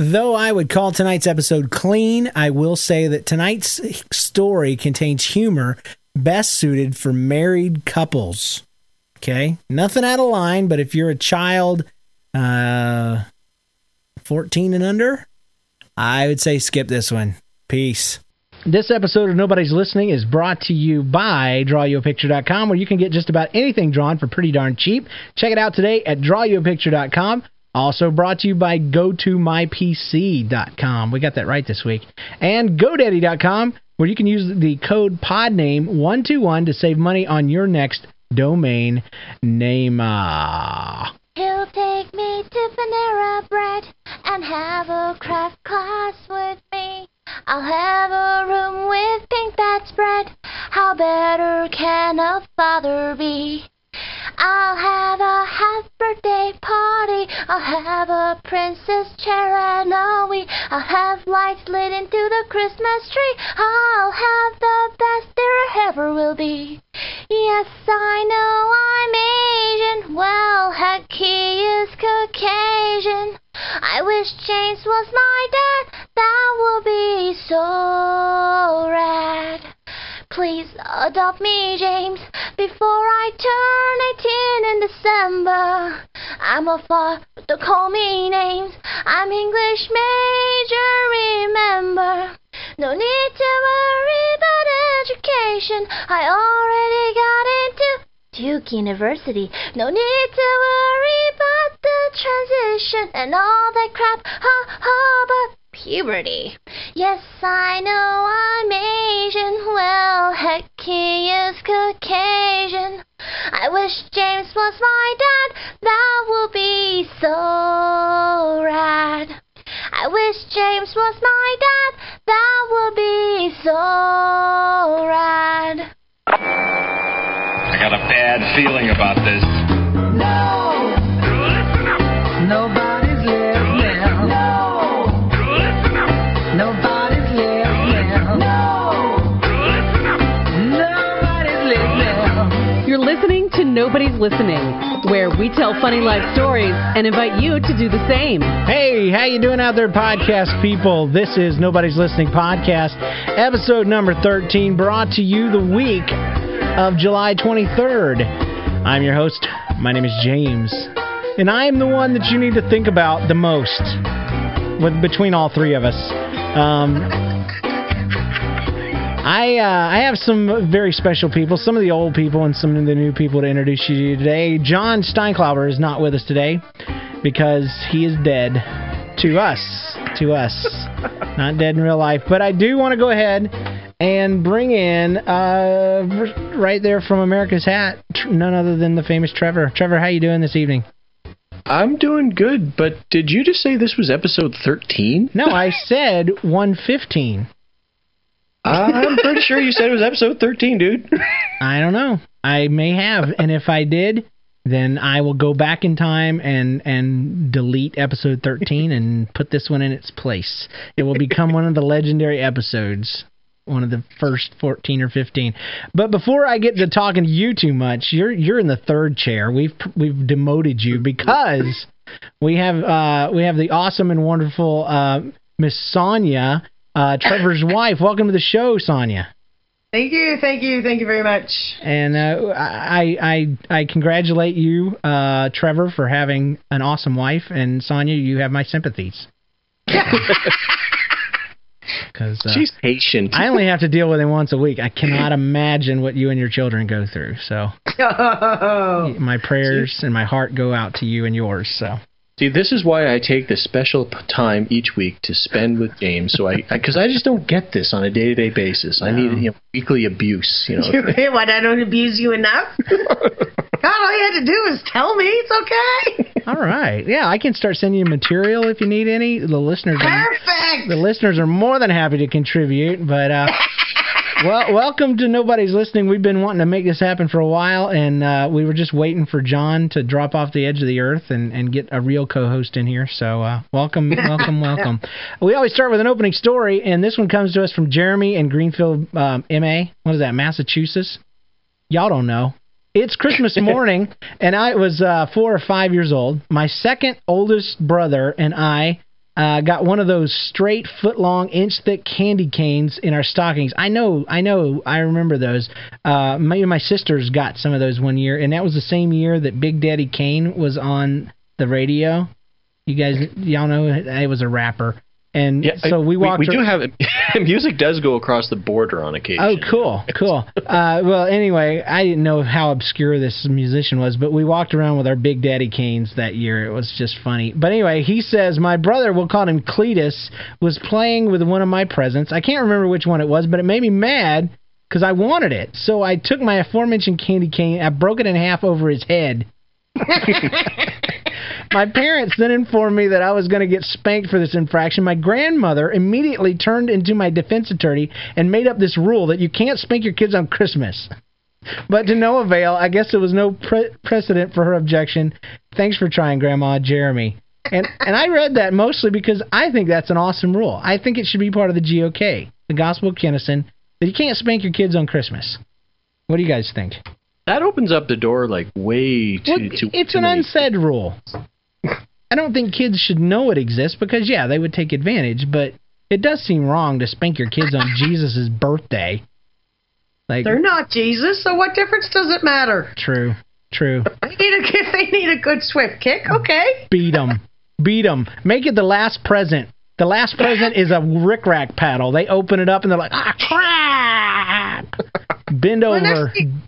Though I would call tonight's episode clean, I will say that tonight's story contains humor best suited for married couples. Okay? Nothing out of line, but if you're a child uh 14 and under, I would say skip this one. Peace. This episode of Nobody's Listening is brought to you by drawyouapicture.com where you can get just about anything drawn for pretty darn cheap. Check it out today at drawyouapicture.com. Also brought to you by GoToMyPC.com. We got that right this week. And GoDaddy.com, where you can use the code PODNAME121 to save money on your next domain name. Ah. He'll take me to Panera Bread and have a craft class with me. I'll have a room with pink bedspread. How better can a father be? I'll have a half birthday party. I'll have a princess chair and a Wii. I'll have lights lit into the Christmas tree. I'll have the best there ever will be. Yes, I know I'm Asian. Well, heck, he is Caucasian. I wish James was my dad. That would be so rad. Please adopt me, James, before I turn 18 in December. I'm a far to call me names. I'm English major, remember. No need to worry about education. I already got into Duke University. No need to worry about the transition and all that crap. Ha ha, but puberty. Yes, I know I'm Asian. Well, heck, he is Caucasian. I wish James was my dad. That would be so rad. I wish James was my dad. That would be so rad. I got a bad feeling about this. Nobody's Listening, where we tell funny life stories and invite you to do the same. Hey, how you doing out there, podcast people? This is Nobody's Listening podcast, episode number 13, brought to you the week of July 23rd. I'm your host. My name is James, and I am the one that you need to think about the most with between all three of us. Um, I uh, I have some very special people, some of the old people and some of the new people to introduce you to today. John Steinklauber is not with us today because he is dead to us, to us, not dead in real life. But I do want to go ahead and bring in uh, right there from America's Hat, none other than the famous Trevor. Trevor, how you doing this evening? I'm doing good, but did you just say this was episode 13? No, I said 115. I'm pretty sure you said it was episode 13, dude. I don't know. I may have, and if I did, then I will go back in time and and delete episode 13 and put this one in its place. It will become one of the legendary episodes, one of the first 14 or 15. But before I get to talking to you too much, you're you're in the third chair. We've we've demoted you because we have uh we have the awesome and wonderful uh Miss Sonia, uh Trevor's wife. Welcome to the show, Sonia. Thank you, thank you, thank you very much. And uh, I, I I congratulate you, uh, Trevor, for having an awesome wife, and Sonia, you have my sympathies. Because uh, She's patient. I only have to deal with him once a week. I cannot imagine what you and your children go through. So Oh, my prayers and my heart go out to you and yours. So See, this is why I take this special time each week to spend with James. So I, because I, just don't get this on a day to day basis. I need you know, weekly abuse. You know, what? I don't abuse you enough? God, all you had to do was tell me. It's okay. All right. Yeah, I can start sending you material if you need any. The listeners are, Perfect. the listeners are more than happy to contribute, but uh well, welcome to Nobody's Listening. We've been wanting to make this happen for a while, and uh, we were just waiting for John to drop off the edge of the earth and, and get a real co-host in here. So, uh, welcome, welcome, welcome. We always start with an opening story, and this one comes to us from Jeremy in Greenfield, um, MA. What is that, Massachusetts? Y'all don't know. It's Christmas morning, and I was uh, four or five years old. My second oldest brother and I uh, got one of those straight foot long, inch thick candy canes in our stockings. I know, I know, I remember those. Uh, my my sisters got some of those one year, and that was the same year that Big Daddy Kane was on the radio. You guys, y'all know it was a rapper, and yeah. so we walked. We, ar- do have music does go across the border on occasion. Oh, cool, cool. Uh, well, anyway, I didn't know how obscure this musician was, but we walked around with our Big Daddy canes that year. It was just funny. But anyway, he says my brother, we'll call him Cletus, was playing with one of my presents. I can't remember which one it was, but it made me mad because I wanted it. So I took my aforementioned candy cane, I broke it in half over his head. My parents then informed me that I was going to get spanked for this infraction. My grandmother immediately turned into my defense attorney and made up this rule that you can't spank your kids on Christmas. But to no avail, I guess there was no pre- precedent for her objection. Thanks for trying, Grandma Jeremy. And and I read that mostly because I think that's an awesome rule. I think it should be part of the GOK, the Gospel of Kennison, that you can't spank your kids on Christmas. What do you guys think? That opens up the door like way too. Well, too it's too an many- unsaid rule. I don't think kids should know it exists because yeah, they would take advantage, but it does seem wrong to spank your kids on Jesus' birthday. Like They're not Jesus, so what difference does it matter? true, true. They need a, if they need a good swift kick, okay. Beat them, beat them. Make it the last present. The last present is a rickrack paddle. They open it up and they're like, ah, crap. Bend Well, over. next thing-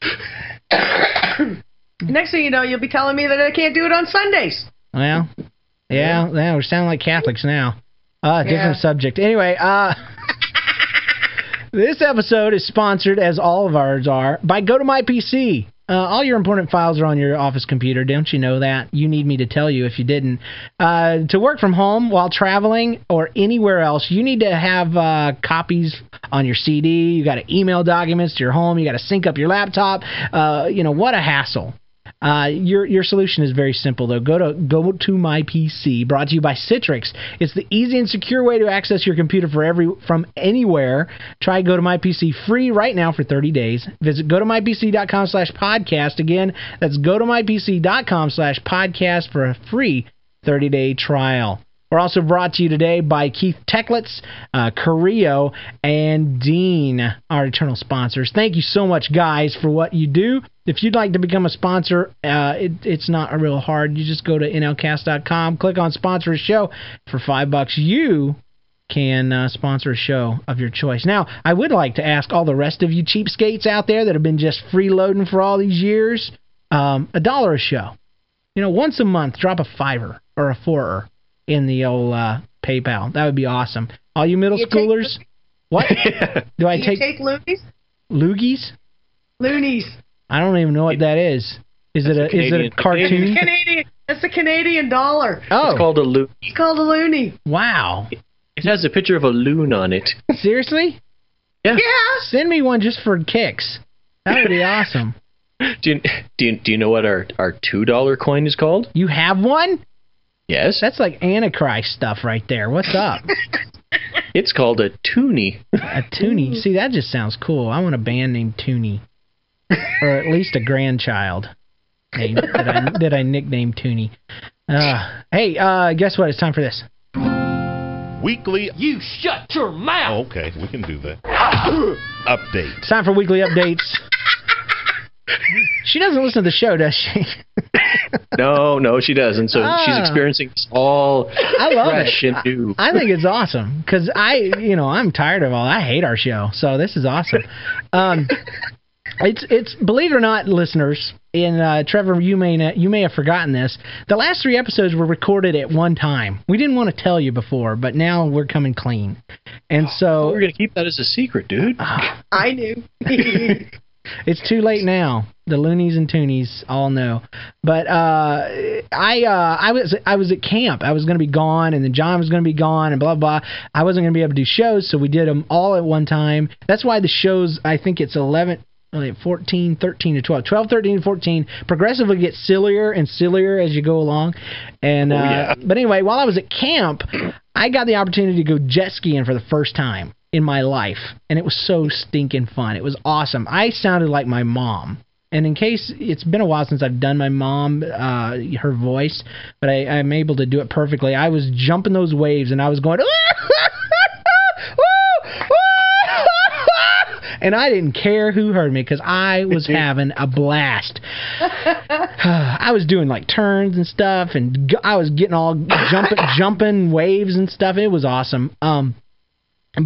Next thing you know, you'll be telling me that I can't do it on Sundays. Well, yeah, yeah, we sound like Catholics now. Uh, different Yeah. subject. Anyway, uh, this episode is sponsored, as all of ours are, by Go to My PC. Uh, all your important files are on your office computer. Don't you know that? You need me to tell you if you didn't. Uh, to work from home while traveling or anywhere else, you need to have uh, copies on your CD. You got to email documents to your home. You got to sync up your laptop. Uh, you know what a hassle. Uh, your your solution is very simple though. Go to go to my PC. Brought to you by Citrix. It's the easy and secure way to access your computer for every from anywhere. Try Go to My PC free right now for 30 days. Visit go to mypc.com/podcast. podcast. Again, that's go to mypc.com/podcast podcast for a free 30 day trial. We're also brought to you today by Keith Techlitz, uh, Carrillo, and Dean, our eternal sponsors. Thank you so much, guys, for what you do. If you'd like to become a sponsor, uh, it, it's not a real hard. You just go to nlcast.com, click on sponsor a show. For five bucks, you can uh, sponsor a show of your choice. Now, I would like to ask all the rest of you cheapskates out there that have been just freeloading for all these years, um, a dollar a show. You know, once a month, drop a fiver or a fourer in the old uh, PayPal. That would be awesome. All you middle You take schoolers, what do I Do you take? take loonies? Loogies? Loonies. I don't even know what that is. Is it a, That's a is it a Canadian- cartoon? Canadian. That's the Canadian dollar. Oh, It's called a loon. It's called a loony. wow! It has a picture of a loon on it. Seriously? Yeah. Yeah. Send me one just for kicks. That would be awesome. Do you, do you, do you know what our, our two dollar coin is called? You have one? Yes. That's like Antichrist stuff right there. What's up? It's called a toonie. A Toonie. See, that just sounds cool. I want a band named Toonie, or at least a grandchild named that I that I nicknamed Toonie. Uh, hey, uh, guess what? It's time for this. Weekly. You shut your mouth. Oh, okay, we can do that. Update. It's time for weekly updates. She doesn't listen to the show, does she? No, no, she doesn't. So she's Ah. experiencing this all I love fresh it. and new. I think it's awesome because I, you know, I'm tired of all. I hate our show, so this is awesome. Um, it's it's believe it or not, listeners, and uh, Trevor, you may not, you may have forgotten this. The last three episodes were recorded at one time. We didn't want to tell you before, but now we're coming clean. And so We're gonna keep that as a secret, dude. I knew. it's too late now. The loonies and toonies all know. But uh, I uh, I was I was at camp. I was going to be gone, and then John was going to be gone, and blah blah. I wasn't going to be able to do shows, so we did them all at one time. That's why the shows. I think it's eleven. like 14, 13 to 12. 12, 13, and 14 progressively get sillier and sillier as you go along. And Oh, uh, but anyway, while I was at camp, I got the opportunity to go jet skiing for the first time in my life, and it was so stinking fun. It was awesome. I sounded like my mom. And in case it's been a while since I've done my mom, uh, her voice, but I, I'm able to do it perfectly. I was jumping those waves and I was going, and I didn't care who heard me because I was having a blast. I was doing like turns and stuff, and I was getting all jumping, jumping waves and stuff. It was awesome. Um,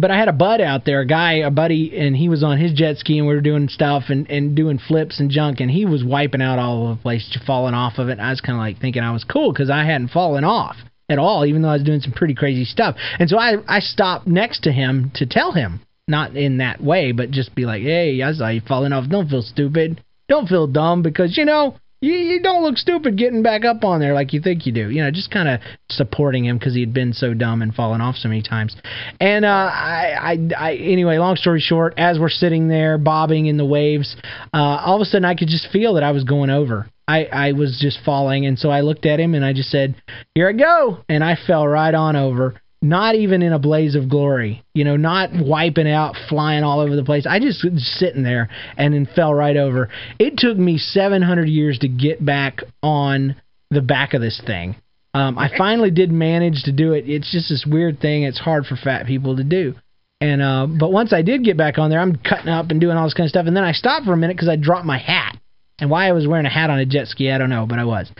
but I had a bud out there, a guy, a buddy, and he was on his jet ski, and we were doing stuff and and doing flips and junk, and he was wiping out all over the place, falling off of it. And I was kind of like thinking I was cool because I hadn't fallen off at all, even though I was doing some pretty crazy stuff. And so I I stopped next to him to tell him, not in that way, but just be like, hey, I saw you falling off. Don't feel stupid. Don't feel dumb because you know you, you don't look stupid getting back up on there like you think you do. You know, just kind of supporting him because he'd been so dumb and fallen off so many times. And uh, I, I, I, anyway, long story short, as we're sitting there bobbing in the waves, uh, all of a sudden I could just feel that I was going over. I, I was just falling, and so I looked at him and I just said, "Here I go," and I fell right on over. Not even in a blaze of glory, you know, not wiping out, flying all over the place. I just was sitting there and then fell right over. It took me 700 years to get back on the back of this thing. Um, I finally did manage to do it. It's just this weird thing. It's hard for fat people to do. And uh, but once I did get back on there, I'm cutting up and doing all this kind of stuff. And then I stopped for a minute because I dropped my hat. And why I was wearing a hat on a jet ski, I don't know, but I was.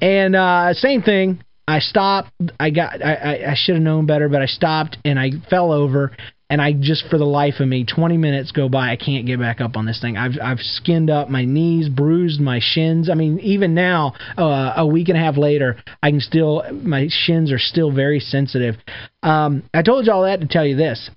And uh, same thing. I stopped. I got. I, I, I should have known better, but I stopped and I fell over. And I just, for the life of me, 20 minutes go by. I can't get back up on this thing. I've I've skinned up my knees, bruised my shins. I mean, even now, uh, a week and a half later, I can still. My shins are still very sensitive. Um, I told you all that to tell you this.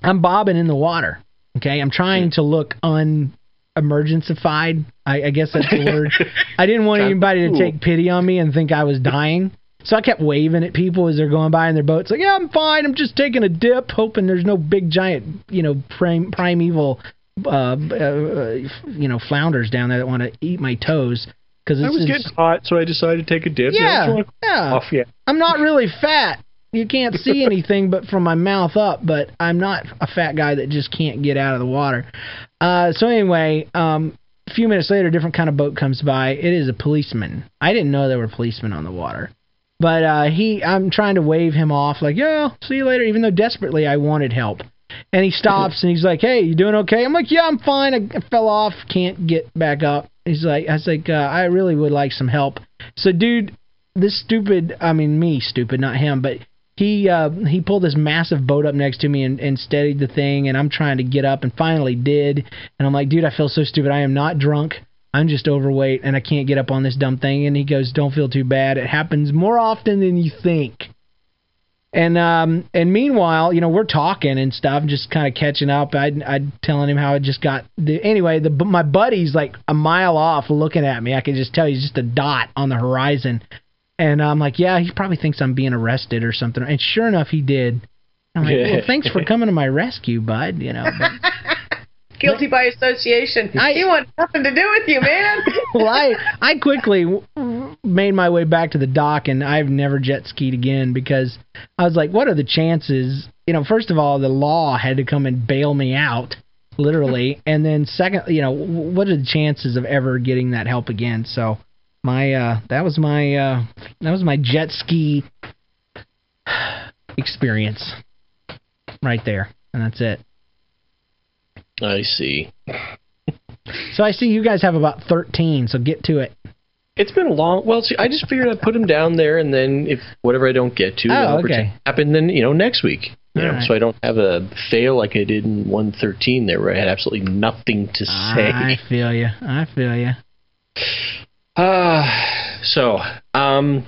I'm bobbing in the water. Okay, I'm trying to look un emergencified. I, I guess that's the word. I didn't want anybody to take pity on me and think I was dying. So I kept waving at people as they're going by in their boats, like, "Yeah, I'm fine. I'm just taking a dip, hoping there's no big giant, you know, prime, primeval, uh, uh, you know, flounders down there that want to eat my toes." Because I was getting hot, so I decided to take a dip. Yeah, yeah. Off, yeah. I'm not really fat. You can't see anything but from my mouth up, but I'm not a fat guy that just can't get out of the water. Uh, so anyway, um, a few minutes later, a different kind of boat comes by. It is a policeman. I didn't know there were policemen on the water. But uh, he, I'm trying to wave him off, like, yeah, see you later, even though desperately I wanted help. And he stops and he's like, hey, you doing okay? I'm like, yeah, I'm fine. I, I fell off, can't get back up. He's like, I was like, uh, I really would like some help. So, dude, this stupid, I mean, me, stupid, not him, but he uh, he pulled this massive boat up next to me and, and steadied the thing, and I'm trying to get up and finally did. And I'm like, dude, I feel so stupid. I am not drunk. I'm just overweight and I can't get up on this dumb thing. And he goes, don't feel too bad. It happens more often than you think. And um and meanwhile, you know, we're talking and stuff, just kind of catching up. I I telling him how I just got the anyway. The my buddy's like a mile off, looking at me. I can just tell he's just a dot on the horizon. And I'm like, yeah, he probably thinks I'm being arrested or something. And sure enough, he did. I'm like, well, thanks for coming to my rescue, bud. You know. But, Guilty by association. I- he wanted nothing to do with you, man. well, I I quickly made my way back to the dock, and I've never jet skied again because I was like, what are the chances? You know, first of all, the law had to come and bail me out, literally, and then second, you know, what are the chances of ever getting that help again? So my uh, that was my uh, that was my jet ski experience right there, and that's it. I see. So I see you guys have about thirteen, so get to it. It's been a long. Well, see, I just figured I'd put them down there, and then if whatever I don't get to, Oh, then okay. happened. Then you know next week, you know, right. so I don't have a fail like I did in 113 there, where I had absolutely nothing to say. I feel you. I feel you. Uh, so, um,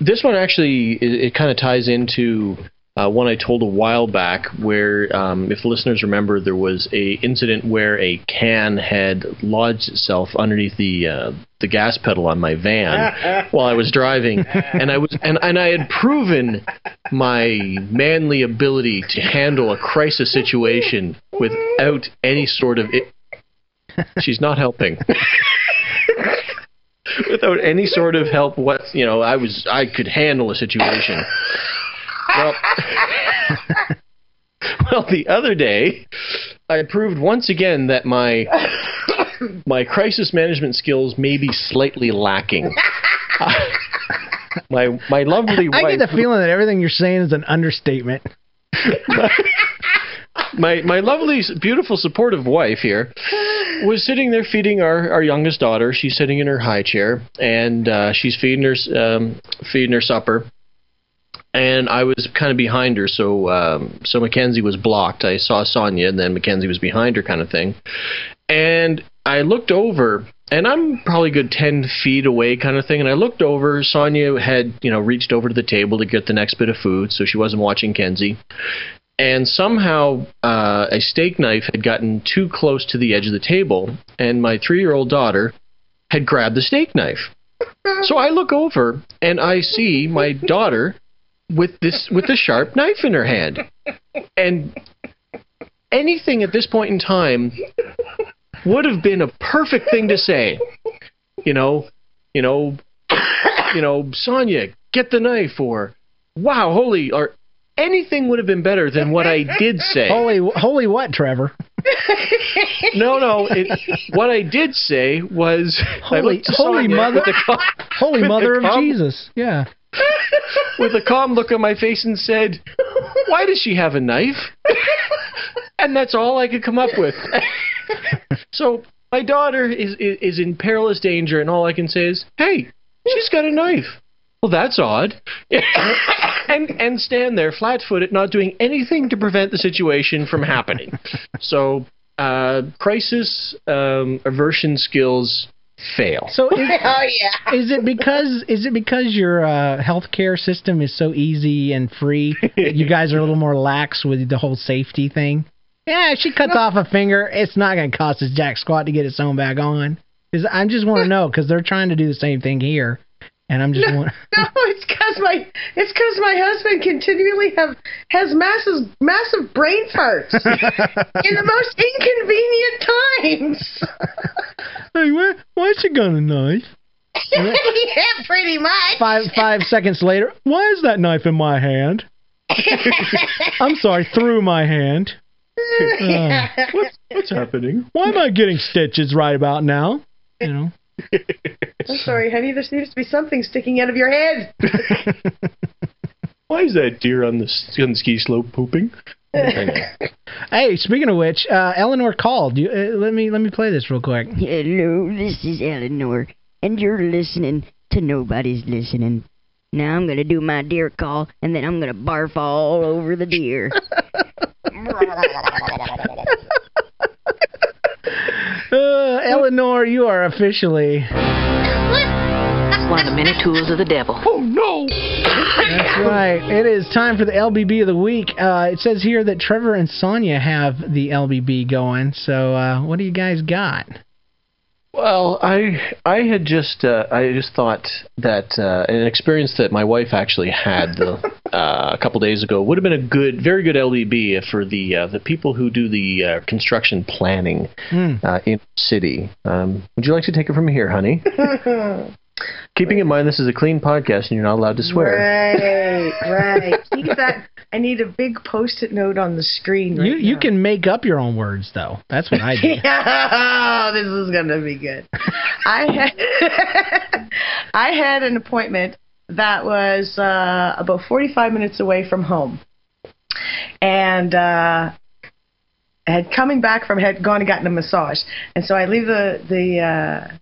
this one actually it, it kind of ties into uh, one I told a while back, where um, if listeners remember, there was a incident where a can had lodged itself underneath the uh, the gas pedal on my van while I was driving, and I was and, and I had proven my manly ability to handle a crisis situation without any sort of. She's not helping. without any sort of help what you know i was i could handle a situation well, well, the other day, I proved once again that my my crisis management skills may be slightly lacking. My my lovely wife. I get the feeling that everything you're saying is an understatement. my my my lovely, beautiful, supportive wife here was sitting there feeding our, our youngest daughter. She's sitting in her high chair and uh, she's feeding her um, feeding her supper and I was kind of behind her, so um, so Mackenzie was blocked. I saw Sonia, and then Mackenzie was behind her, kind of thing. And I looked over, and I'm probably good ten feet away, kind of thing. And I looked over. Sonia had, you know, reached over to the table to get the next bit of food, so she wasn't watching Kenzie. And somehow uh, a steak knife had gotten too close to the edge of the table, and my three-year-old daughter had grabbed the steak knife. So I look over and I see my daughter with this with a sharp knife in her hand. And anything at this point in time would have been a perfect thing to say. You know, you know, you know, Sonia, get the knife or wow, holy or anything would have been better than what I did say. Holy holy what, Trevor? no, no. It, what I did say was holy, holy mother, holy mother of calm, Jesus. Yeah. with a calm look on my face and said, Why does she have a knife? and that's all I could come up with. so my daughter is, is, is in perilous danger, and all I can say is, Hey, she's got a knife. Well, that's odd. and and stand there flat footed, not doing anything to prevent the situation from happening. So, uh, crisis um, aversion skills fail. So is, oh yeah. Is it because is it because your uh, healthcare system is so easy and free that you guys are a little more lax with the whole safety thing? Yeah, if she cuts no. off a finger, it's not going to cost us jack squat to get it sewn back on. Is I just want to know because they're trying to do the same thing here. And I'm just no, no it's because my it's because my husband continually have has massive massive brain farts in the most inconvenient times. hey, where why she got a knife? yeah, pretty much. Five five seconds later, why is that knife in my hand? I'm sorry, through my hand. Uh, what's, what's happening? Why am I getting stitches right about now? You know. I'm sorry, honey. There seems to be something sticking out of your head. Why is that deer on the, on the ski slope pooping? hey, speaking of which, uh, Eleanor called. You, uh, let me let me play this real quick. Hello, this is Eleanor, and you're listening to Nobody's Listening. Now I'm gonna do my deer call, and then I'm gonna barf all over the deer. Eleanor, you are officially one of the many tools of the devil. Oh no! That's right. It is time for the LBB of the week. Uh, it says here that Trevor and Sonia have the LBB going. So, uh, what do you guys got? Well, I I had just uh, I just thought that uh, an experience that my wife actually had the, uh, a couple days ago would have been a good, very good LDB for the uh, the people who do the uh, construction planning mm. uh, in city. Um, would you like to take it from here, honey? Keeping in mind this is a clean podcast and you're not allowed to swear. Right, right. Keep that. I need a big post-it note on the screen. Right you now. can make up your own words though. That's what I do. yeah, this is gonna be good. I had I had an appointment that was uh, about 45 minutes away from home, and uh, had coming back from had gone and gotten a massage, and so I leave the the. Uh,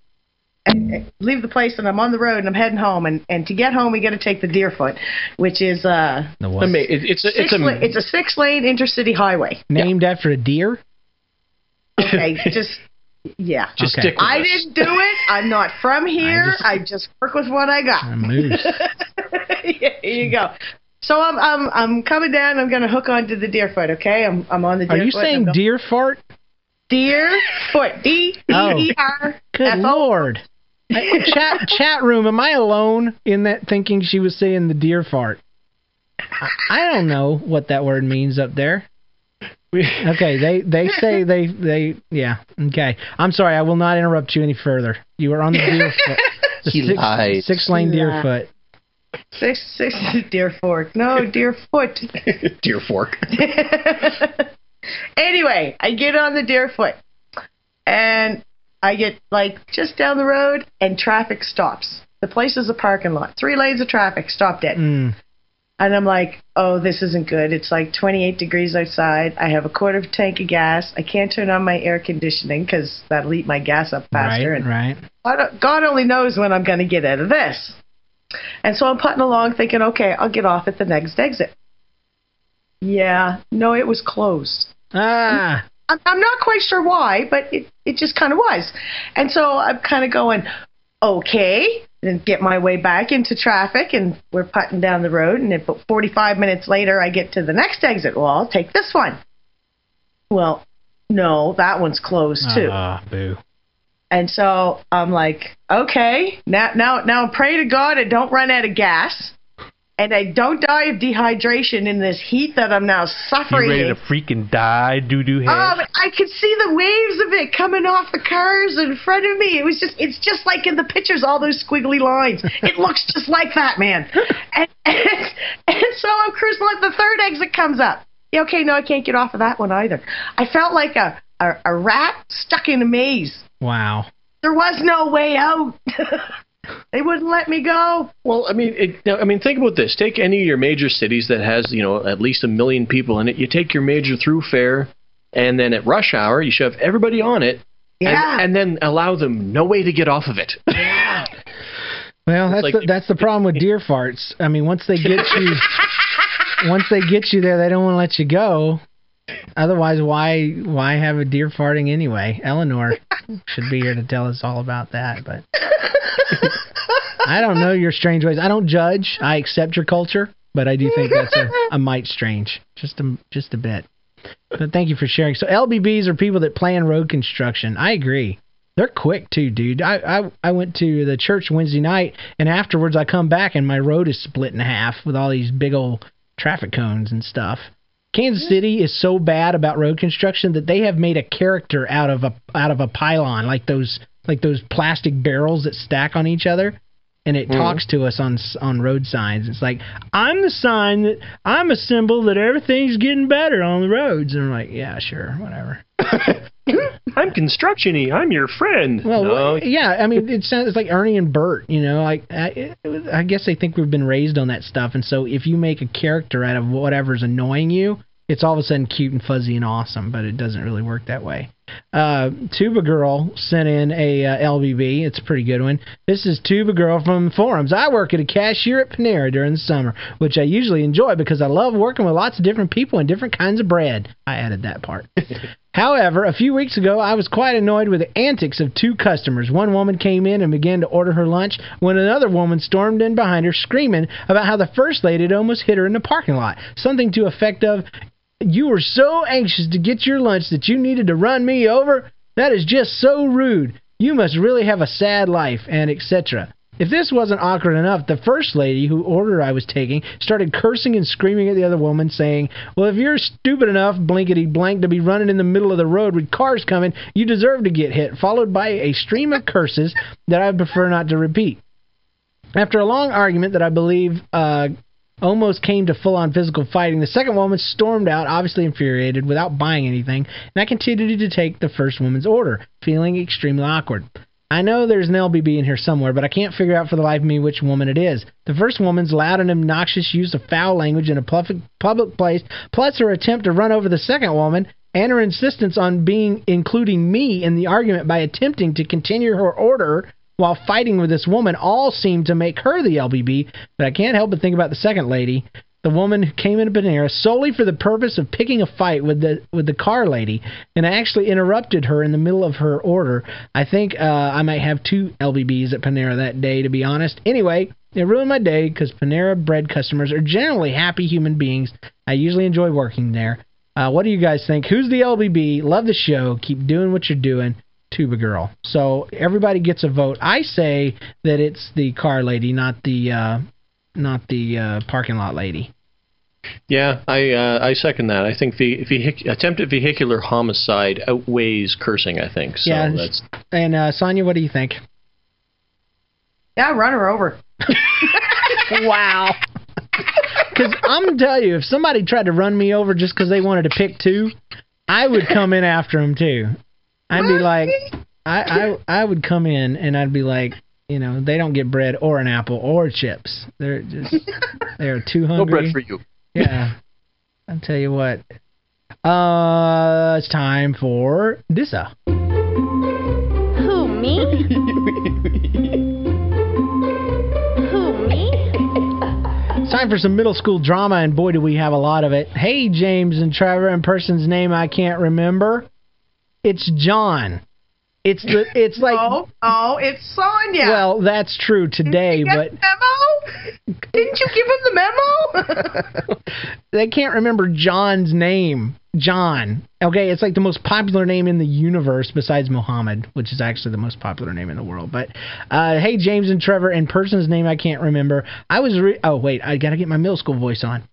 leave the place and I'm on the road and I'm heading home and and to get home we got to take the Deerfoot, which is uh the what? it's a, it's a la- it's a six lane intercity highway named yeah. after a deer. Okay, just Yeah. Just Okay. stick with I us. didn't do it. I'm not from here. I just- just, work with what I got. Moose. Here you go. So I'm I'm I'm coming down. I'm gonna hook onto the deer foot. Okay, I'm I'm on the Deer Are you I'm saying going- deer fart? Deerfoot? D D E R oh. Good lord. I- chat chat room. Am I alone in that thinking she was saying the deer fart? I, I don't know what that word means up there. Okay, they they say they they yeah. Okay, I'm sorry. I will not interrupt you any further. You are on the deer foot. The He six, lied. six lane He deer lied. foot. Six six Deerfoot. No Deerfoot. Deer fork. anyway, I get on the Deerfoot, and I get like just down the road, and traffic stops. The place is a parking lot. Three lanes of traffic stopped it. Mm. And I'm like, oh, this isn't good. It's like 28 degrees outside. I have a quarter of a tank of gas. I can't turn on my air conditioning because that'll eat my gas up faster. Right, and right. God, God only knows when I'm going to get out of this. And so I'm putting along thinking, okay, I'll get off at the next exit. Yeah, no, it was closed. Ah, I'm, I'm not quite sure why, but it, it just kind of was. And so I'm kind of going, okay, and get my way back into traffic, and we're putting down the road. And about 45 minutes later, I get to the next exit. Well, I'll take this one. Well, no, that one's closed too. Ah, boo. And so I'm like, okay, now now now pray to God I don't run out of gas, and I don't die of dehydration in this heat that I'm now suffering. You ready to freaking die, doo doo head? But I could see the waves of it coming off the cars in front of me. It was just, it's just like in the pictures, all those squiggly lines. It looks just like that, man. And, and, and so I'm cruising, like the third exit comes up. Yeah, okay, no, I can't get off of that one either. I felt like a, a, a rat stuck in a maze. Wow. There was no way out. they wouldn't let me go. Well, I mean, it, now, I mean, think about this. Take any of your major cities that has, you know, at least a million people in it. You take your major thoroughfare, and then at rush hour, you shove everybody on it, Yeah. and, and then allow them no way to get off of it. Yeah. Well, that's like- the, that's the problem with deer farts. I mean, once they get you, once they get you there, they don't want to let you go. Otherwise, why why have a deer farting anyway? Eleanor should be here to tell us all about that. But I don't know your strange ways. I don't judge. I accept your culture, but I do think that's a, a mite strange, just a just a bit. But thank you for sharing. So LBBs are people that plan road construction. I agree. They're quick too, dude. I, I I went to the church Wednesday night, and afterwards I come back and my road is split in half with all these big old traffic cones and stuff. Kansas City is so bad about road construction that they have made a character out of a out of a pylon, like those like those plastic barrels that stack on each other, and it Mhm. talks to us on on road signs. It's like I'm the sign that I'm a symbol that everything's getting better on the roads, and I'm like, yeah, sure, whatever. I'm constructiony. I'm your friend. Well, no, yeah, I mean, it sounds it's like Ernie and Bert. You know, like I, I guess they think we've been raised on that stuff, and so if you make a character out of whatever's annoying you, it's all of a sudden cute and fuzzy and awesome. But it doesn't really work that way. Uh, Tuba Girl sent in a uh, LBB. It's a pretty good one. This is Tuba Girl from the forums. I work at a cashier at Panera during the summer, which I usually enjoy because I love working with lots of different people and different kinds of bread. I added that part. However, a few weeks ago, I was quite annoyed with the antics of two customers. One woman came in and began to order her lunch when another woman stormed in behind her screaming about how the first lady had almost hit her in the parking lot. Something to effect of, you were so anxious to get your lunch that you needed to run me over? That is just so rude. You must really have a sad life, and etc. If this wasn't awkward enough, the first lady who order I was taking started cursing and screaming at the other woman, saying, Well, if you're stupid enough, blankety blank, to be running in the middle of the road with cars coming, you deserve to get hit, followed by a stream of curses that I prefer not to repeat. After a long argument that I believe uh, almost came to full on physical fighting, the second woman stormed out, obviously infuriated, without buying anything, and I continued to take the first woman's order, feeling extremely awkward. I know there's an LBB in here somewhere, but I can't figure out for the life of me which woman it is. The first woman's loud and obnoxious use of foul language in a public, place, plus her attempt to run over the second woman, and her insistence on being including me in the argument by attempting to continue her order while fighting with this woman all seem to make her the LBB, but I can't help but think about the second lady. The woman who came into Panera solely for the purpose of picking a fight with the with the car lady, and I actually interrupted her in the middle of her order. I think uh, I might have two LBBs at Panera that day, to be honest. Anyway, it ruined my day because Panera Bread customers are generally happy human beings. I usually enjoy working there. Uh, what do you guys think? Who's the LBB? Love the show. Keep doing what you're doing. Tuba Girl. So everybody gets a vote. I say that it's the car lady, not the uh, not the uh, parking lot lady. Yeah, I uh, I second that. I think vehic- vehic- attempted vehicular homicide outweighs cursing. I think so. yeah. That's And uh, Sonia, what do you think? Yeah, run her over. wow. Because I'm gonna tell you, if somebody tried to run me over just because they wanted to pick two, I would come in after them too. I'd be like, I, I I would come in and I'd be like, you know, they don't get bread or an apple or chips. They're just they're too hungry. no bread for you. Yeah. I'll tell you what. Uh, it's time for Dissa. Who, me? Who, me? It's time for some middle school drama, and boy, do we have a lot of it. Hey, James and Trevor, and person's name I can't remember. It's John. It's the. It's like. Oh, oh, it's Sonya. Well, that's true today, Did but memo? Didn't you give him the memo? they can't remember John's name. John. Okay, it's like the most popular name in the universe besides Muhammad, which is actually the most popular name in the world. But uh, hey, James and Trevor, and person's name I can't remember. I was re- oh wait, I gotta get my middle school voice on.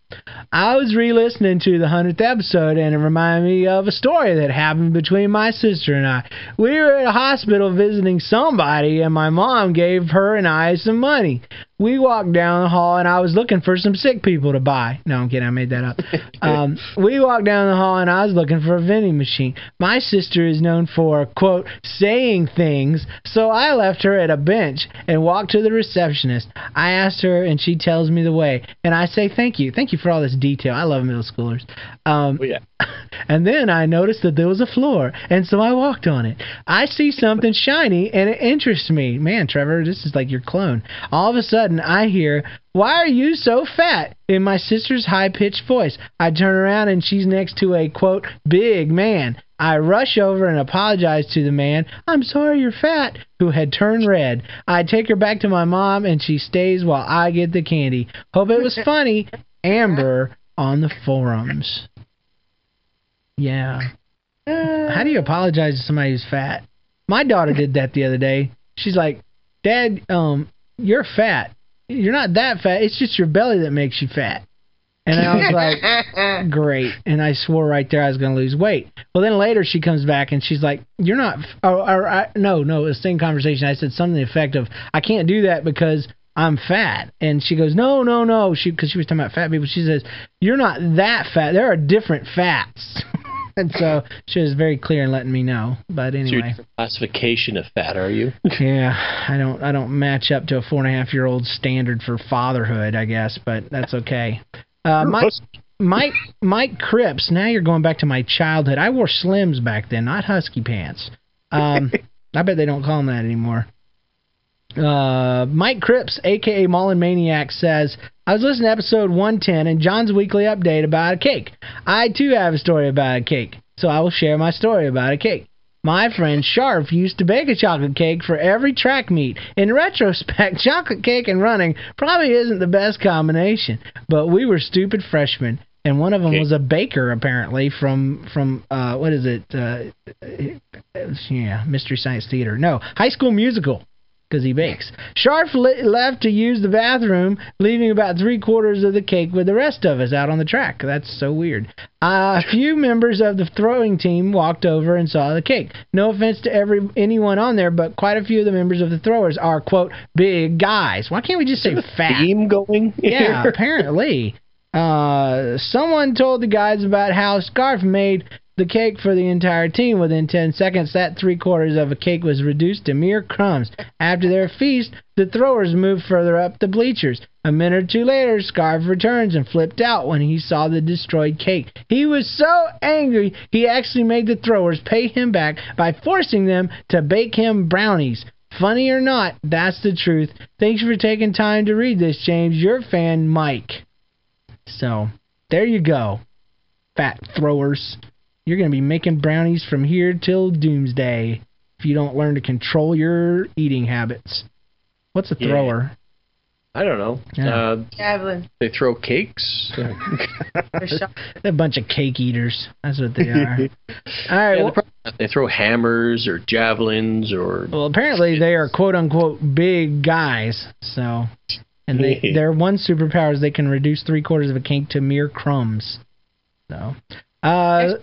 I was re-listening to the hundredth episode, and it reminded me of a story that happened between my sister and I. We were at a hospital visiting somebody, and my mom gave her and I some money. We walked down the hall, and I was looking for some sick people to buy. No, I'm kidding. I made that up. um, we walked down the hall, and I was looking for a vending machine. My sister is known for quote saying things, so I left her at a bench and walked to the receptionist. I asked her, and she tells me the way, and I say thank you, thank you for all this detail. I love middle schoolers. Um, Oh yeah. and then I noticed that there was a floor, and so I walked on it. I see something shiny, and it interests me. Man, Trevor, this is like your clone. All of a sudden, I hear, Why are you so fat? in my sister's high pitched voice. I turn around, and she's next to a, quote, big man. I rush over and apologize to the man. I'm sorry you're fat, who had turned red. I take her back to my mom, and she stays while I get the candy. Hope it was funny. Amber on the forums. Yeah. How do you apologize to somebody who's fat? My daughter did that the other day. She's like, "Dad, um, you're fat. You're not that fat. It's just your belly that makes you fat." And I was like, "Great!" And I swore right there I was going to lose weight. Well, then later she comes back and she's like, "You're not." f- Or, or I, no, no, it was the same conversation. I said something to the effect of, "I can't do that because." I'm fat, and she goes, no, no, no, she because she was talking about fat people. She says, you're not that fat. There are different fats. and so she was very clear in letting me know. But So you're anyway, different classification of fat, are you? yeah, I don't I don't match up to a four and a half year old standard for fatherhood, I guess, but that's okay. Uh, Mike, Mike Mike Cripps. Now you're going back to my childhood. I wore Slims back then, not husky pants. Um, I bet they don't call them that anymore. Uh, Mike Cripps, aka Mullen Maniac, says, I was listening to episode 110 and John's weekly update about a cake. I too have a story about a cake, so I will share my story about a cake. My friend Sharp used to bake a chocolate cake for every track meet. In retrospect, chocolate cake and running probably isn't the best combination, but we were stupid freshmen. And one of them was a baker, apparently, from from uh, what is it? Uh, yeah, Mystery Science Theater. No, High School Musical because he bakes. Sharp le- left to use the bathroom, leaving about three quarters of the cake with the rest of us out on the track. That's so weird. Uh, a few members of the throwing team walked over and saw the cake. No offense to every anyone on there, but quite a few of the members of the throwers are quote big guys. Why can't we just say fat? Theme going? Yeah, apparently. Uh, someone told the guys about how Scarf made the cake for the entire team. Within 10 seconds, that three quarters of a cake was reduced to mere crumbs. After their feast, the throwers moved further up the bleachers. A minute or two later, Scarf returns and flipped out when he saw the destroyed cake. He was so angry, he actually made the throwers pay him back by forcing them to bake him brownies. Funny or not, that's the truth. Thanks for taking time to read this, James. Your fan, Mike. So there you go, fat throwers. You're going to be making brownies from here till doomsday if you don't learn to control your eating habits. What's a Yeah. thrower? I don't know. Yeah. Uh, Javelin. they throw cakes. They're a bunch of cake eaters. That's what they are. All right. Yeah, well, they they throw hammers or javelins or well, apparently they are quote unquote big guys. So, and they their one superpower is they can reduce three quarters of a cake to mere crumbs. So, uh,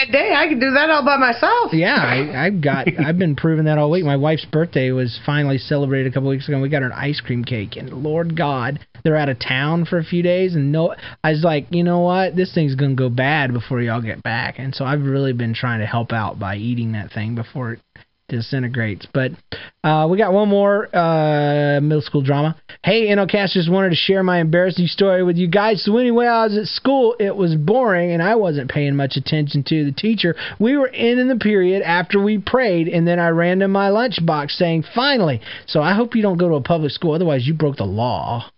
Bad day. I can do that all by myself. yeah, I, I've got I've been proving that all week. My wife's birthday was finally celebrated a couple weeks ago. and We got her an ice cream cake, and Lord God, they're out of town for a few days, and no, I was like, you know what, this thing's gonna go bad before y'all get back, and so I've really been trying to help out by eating that thing before it disintegrates. But uh, we got one more uh, middle school drama. Hey, NLCast just wanted to share my embarrassing story with you guys. So anyway, I was at school. It was boring, and I wasn't paying much attention to the teacher. We were in in the period after we prayed, and then I ran to my lunchbox saying, "Finally." So I hope you don't go to a public school, otherwise you broke the law.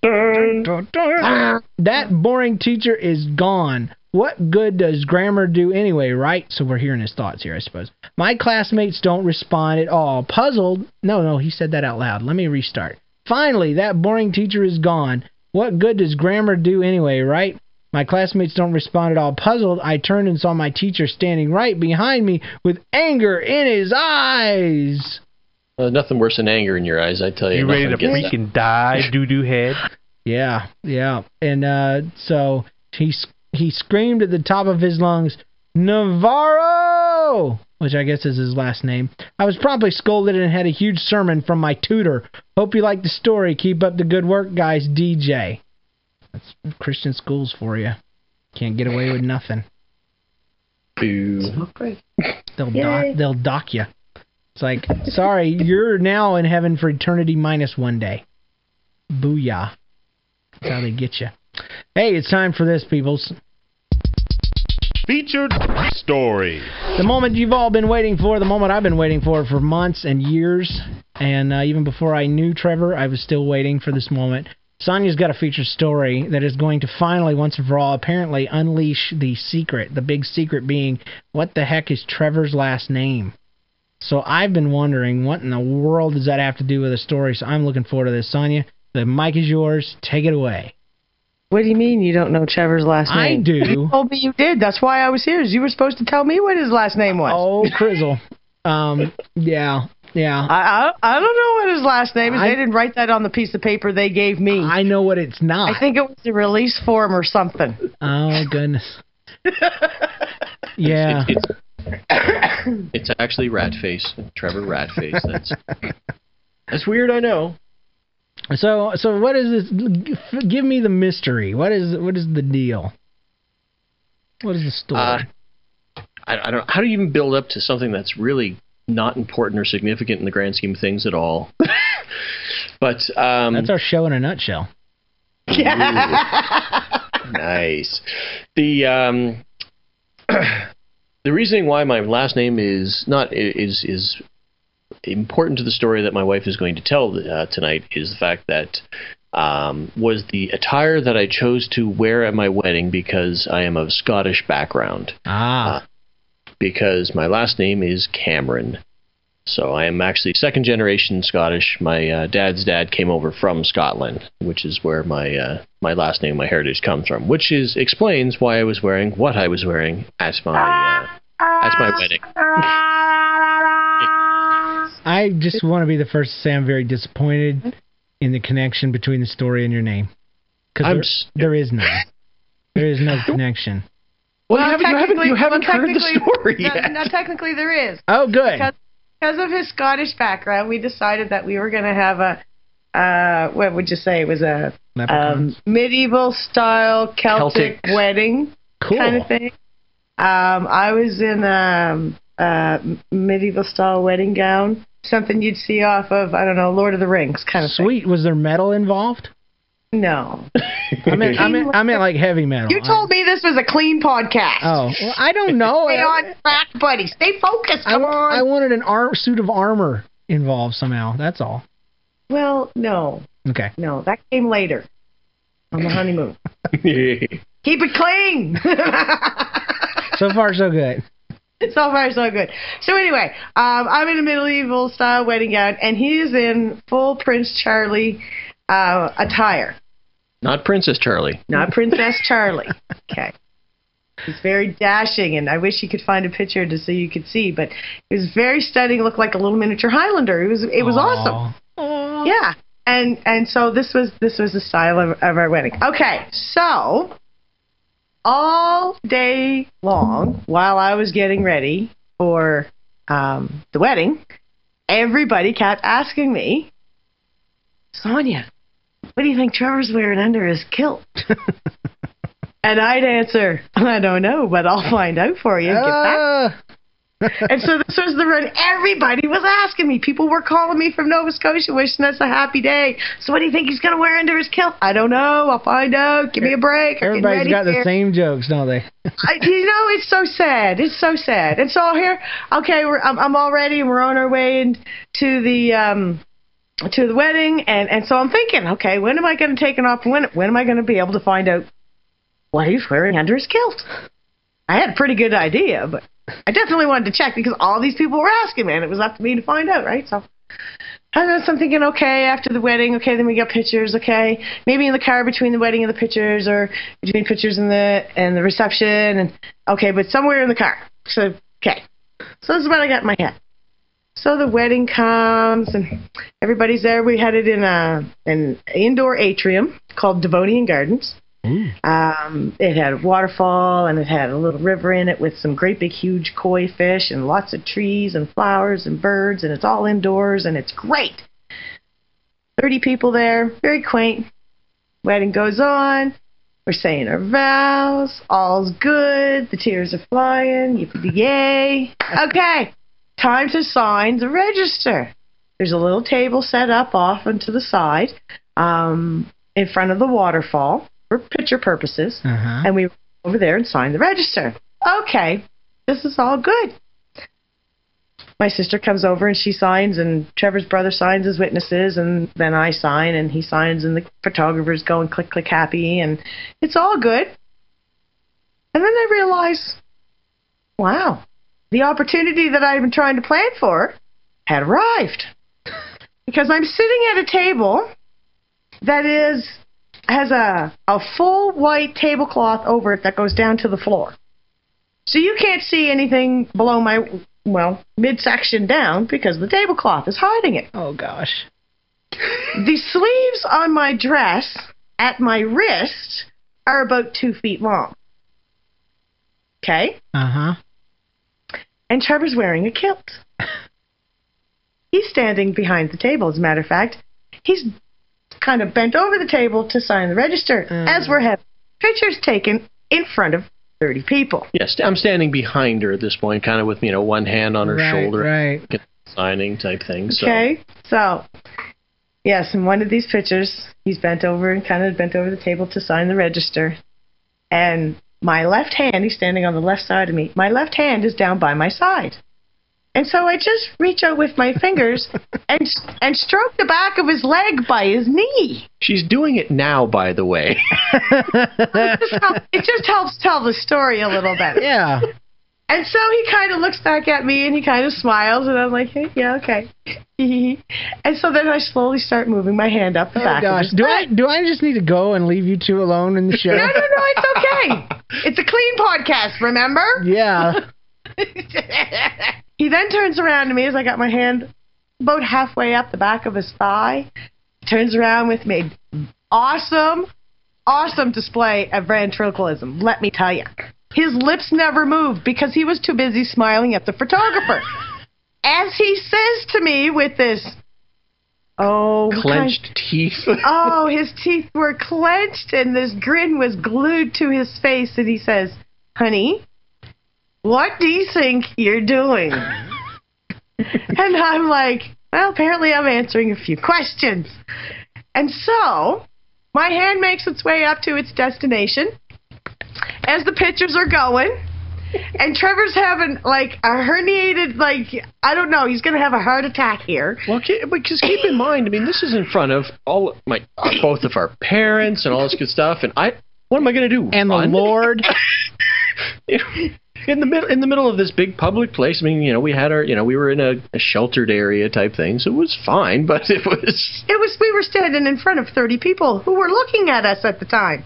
dun, dun, dun. That boring teacher is gone. What good does grammar do anyway, right? So we're hearing his thoughts here, I suppose. My classmates don't respond at all. Puzzled. No, no, he said that out loud. Let me restart. Finally, that boring teacher is gone. What good does grammar do anyway, right? My classmates don't respond at all. Puzzled, I turned and saw my teacher standing right behind me with anger in his eyes. Uh, nothing worse than anger in your eyes, I tell you. You ready to Nothing gets that. freaking die, doo doo head? Yeah, yeah. And uh, so he s- he screamed at the top of his lungs, Navarro! Which I guess is his last name. I was promptly scolded and had a huge sermon from my tutor. Hope you like the story. Keep up the good work, guys. DJ. That's Christian schools for you. Can't get away with nothing. Boo. They'll dock, they'll dock you. It's like, sorry, you're now in heaven for eternity minus one day. Booyah. That's how they get you. Hey, it's time for this, peoples. Featured story. The moment you've all been waiting for, the moment I've been waiting for for months and years. And uh, even before I knew Trevor, I was still waiting for this moment. Sonya's got a featured story that is going to finally, once and for all, apparently unleash the secret. The big secret being, what the heck is Trevor's last name? So I've been wondering, what in the world does that have to do with the story? So I'm looking forward to this. Sonya, the mic is yours. Take it away. What do you mean you don't know Trevor's last name? I name? do. You told me you did. That's why I was here. is You were supposed to tell me what his last name was. Oh, Crizzle. Um, yeah, yeah. I, I I don't know what his last name is. I- they didn't write that on the piece of paper they gave me. I know what it's not. I think it was a release form or something. Oh goodness. Yeah. It's, it's actually Ratface. Trevor Ratface. That's that's weird. I know. So so what is this? Give me the mystery. What is what is the deal? What is the story? Uh, I, I don't. How do you even build up to something that's really not important or significant in the grand scheme of things at all? but um, That's our show in a nutshell. nice. The um, the reasoning why my last name is not is is important to the story that my wife is going to tell uh, tonight is the fact that um, was the attire that I chose to wear at my wedding because I am of Scottish background. Ah. because my last name is Cameron. So I am actually second generation Scottish. My uh, dad's dad came over from Scotland, which is where my uh, my last name, my heritage comes from. Which is explains why I was wearing what I was wearing at my uh, at my wedding. I just want to be the first to say I'm very disappointed in the connection between the story and your name. Because there, there is none. There is no connection. Well, you haven't, you haven't, you haven't well, heard the story no, yet. No, technically there is. Oh, good. Because, because of his Scottish background, we decided that we were going to have a, uh, what would you say? It was a um, medieval style Celtic, Celtic. wedding Cool. kind of thing. Um, I was in um, a medieval style wedding gown, something you'd see off of, I don't know, Lord of the Rings kind of Sweet. Was there metal involved? No. I meant, I meant, I meant like heavy metal. You told me this was a clean podcast. Oh, well, I don't know. Stay on track, buddy. Stay focused. I, Come wa- on. I wanted an ar- suit of armor involved somehow. That's all. Well, no. Okay. No, that came later. on the honeymoon. Keep it clean. So far, so good. so far, so good. So anyway, um, I'm in a medieval style wedding gown, and he's in full Prince Charlie uh, attire. Not Princess Charlie. Not Princess Charlie. Okay. He's very dashing, and I wish you could find a picture to so you could see. But he was very stunning. Looked like a little miniature Highlander. It was it was awesome. Yeah, and and so this was this was the style of, of our wedding. Okay, so all day long while I was getting ready for um, the wedding, everybody kept asking me, Sonia, what do you think Trevor's wearing under his kilt? and I'd answer, I don't know, but I'll find out for you. and Get back. And so this was the run. Everybody was asking me. People were calling me from Nova Scotia wishing us a happy day. So what do you think he's going to wear under his kilt? I don't know. I'll find out. Give me a break. I'm Everybody's got the same jokes, don't they? I, you know, it's so sad. It's so sad. And so here, okay, we're, I'm, I'm all ready, and we're on our way in to the um, to the wedding, and and so I'm thinking, okay, when am I going to take it off? When when am I going to be able to find out what he's wearing under his kilt? I had a pretty good idea, but I definitely wanted to check because all these people were asking me, and it was up to me to find out, right? So. I know, so I'm thinking, okay, after the wedding, okay, then we got pictures, okay, maybe in the car between the wedding and the pictures, or between pictures and the and the reception, and okay, but somewhere in the car. So okay, so this is what I got in my head. So the wedding comes and everybody's there. We had it in a an indoor atrium called Devonian Gardens. Um, it had a waterfall and it had a little river in it with some great big huge koi fish and lots of trees and flowers and birds and it's all indoors and it's great. Thirty people there, very quaint. Wedding goes on. We're saying our vows. All's good. The tears are flying. Yippee yay. Okay, time to sign the register. There's a little table set up off and to the side, um, in front of the waterfall for picture purposes, Uh-huh. and we went over there and signed the register. Okay, this is all good. My sister comes over and she signs, and Trevor's brother signs as witnesses, and then I sign, and he signs, and the photographers go and click, click, happy, and it's all good. And then I realize, wow, the opportunity that I've been trying to plan for had arrived. Because I'm sitting at a table that is has a a full white tablecloth over it that goes down to the floor. So you can't see anything below my well, midsection down because the tablecloth is hiding it. Oh gosh. The sleeves on my dress at my wrist are about two feet long. Okay? Uh huh. And Trevor's wearing a kilt. He's standing behind the table, as a matter of fact. He's kind of bent over the table to sign the register mm. as we're having pictures taken in front of 30 people. Yes, I'm standing behind her at this point, kind of with you know one hand on her Right, shoulder, right. signing type thing. So. Okay, so yes, in one of these pictures, he's bent over and kind of bent over the table to sign the register, and my left hand, he's standing on the left side of me. My left hand is down by my side, and so I just reach out with my fingers and and stroke the back of his leg by his knee. She's doing it now, by the way. It just helps tell the story a little better. Yeah. And so he kind of looks back at me and he kind of smiles, and I'm like, hey, yeah, okay. and so then I slowly start moving my hand up the Oh back. gosh. Do I do I just need to go and leave you two alone in the show? no, no, no, it's okay. It's a clean podcast, remember? Yeah. He then turns around to me as I got my hand about halfway up the back of his thigh. Turns around with me. Awesome, awesome display of ventriloquism, let me tell you. His lips never moved because he was too busy smiling at the photographer. As he says to me with this, oh, what kind- Clenched teeth. oh, his teeth were clenched and this grin was glued to his face. And he says, Honey, what do you think you're doing? and I'm like, Well, apparently I'm answering a few questions. And so my hand makes its way up to its destination as the pictures are going. and Trevor's having like a herniated, like I don't know, he's gonna have a heart attack here. Well, ke- because keep in mind, I mean, this is in front of all my uh, both of our parents and all this good stuff, and I, what am I going to do? And the Run? Lord. in the middle in the middle of this big public place. I mean, you know, we had our, you know, we were in a, a sheltered area type thing, so it was fine, but it was. It was we were standing in front of 30 people who were looking at us at the time.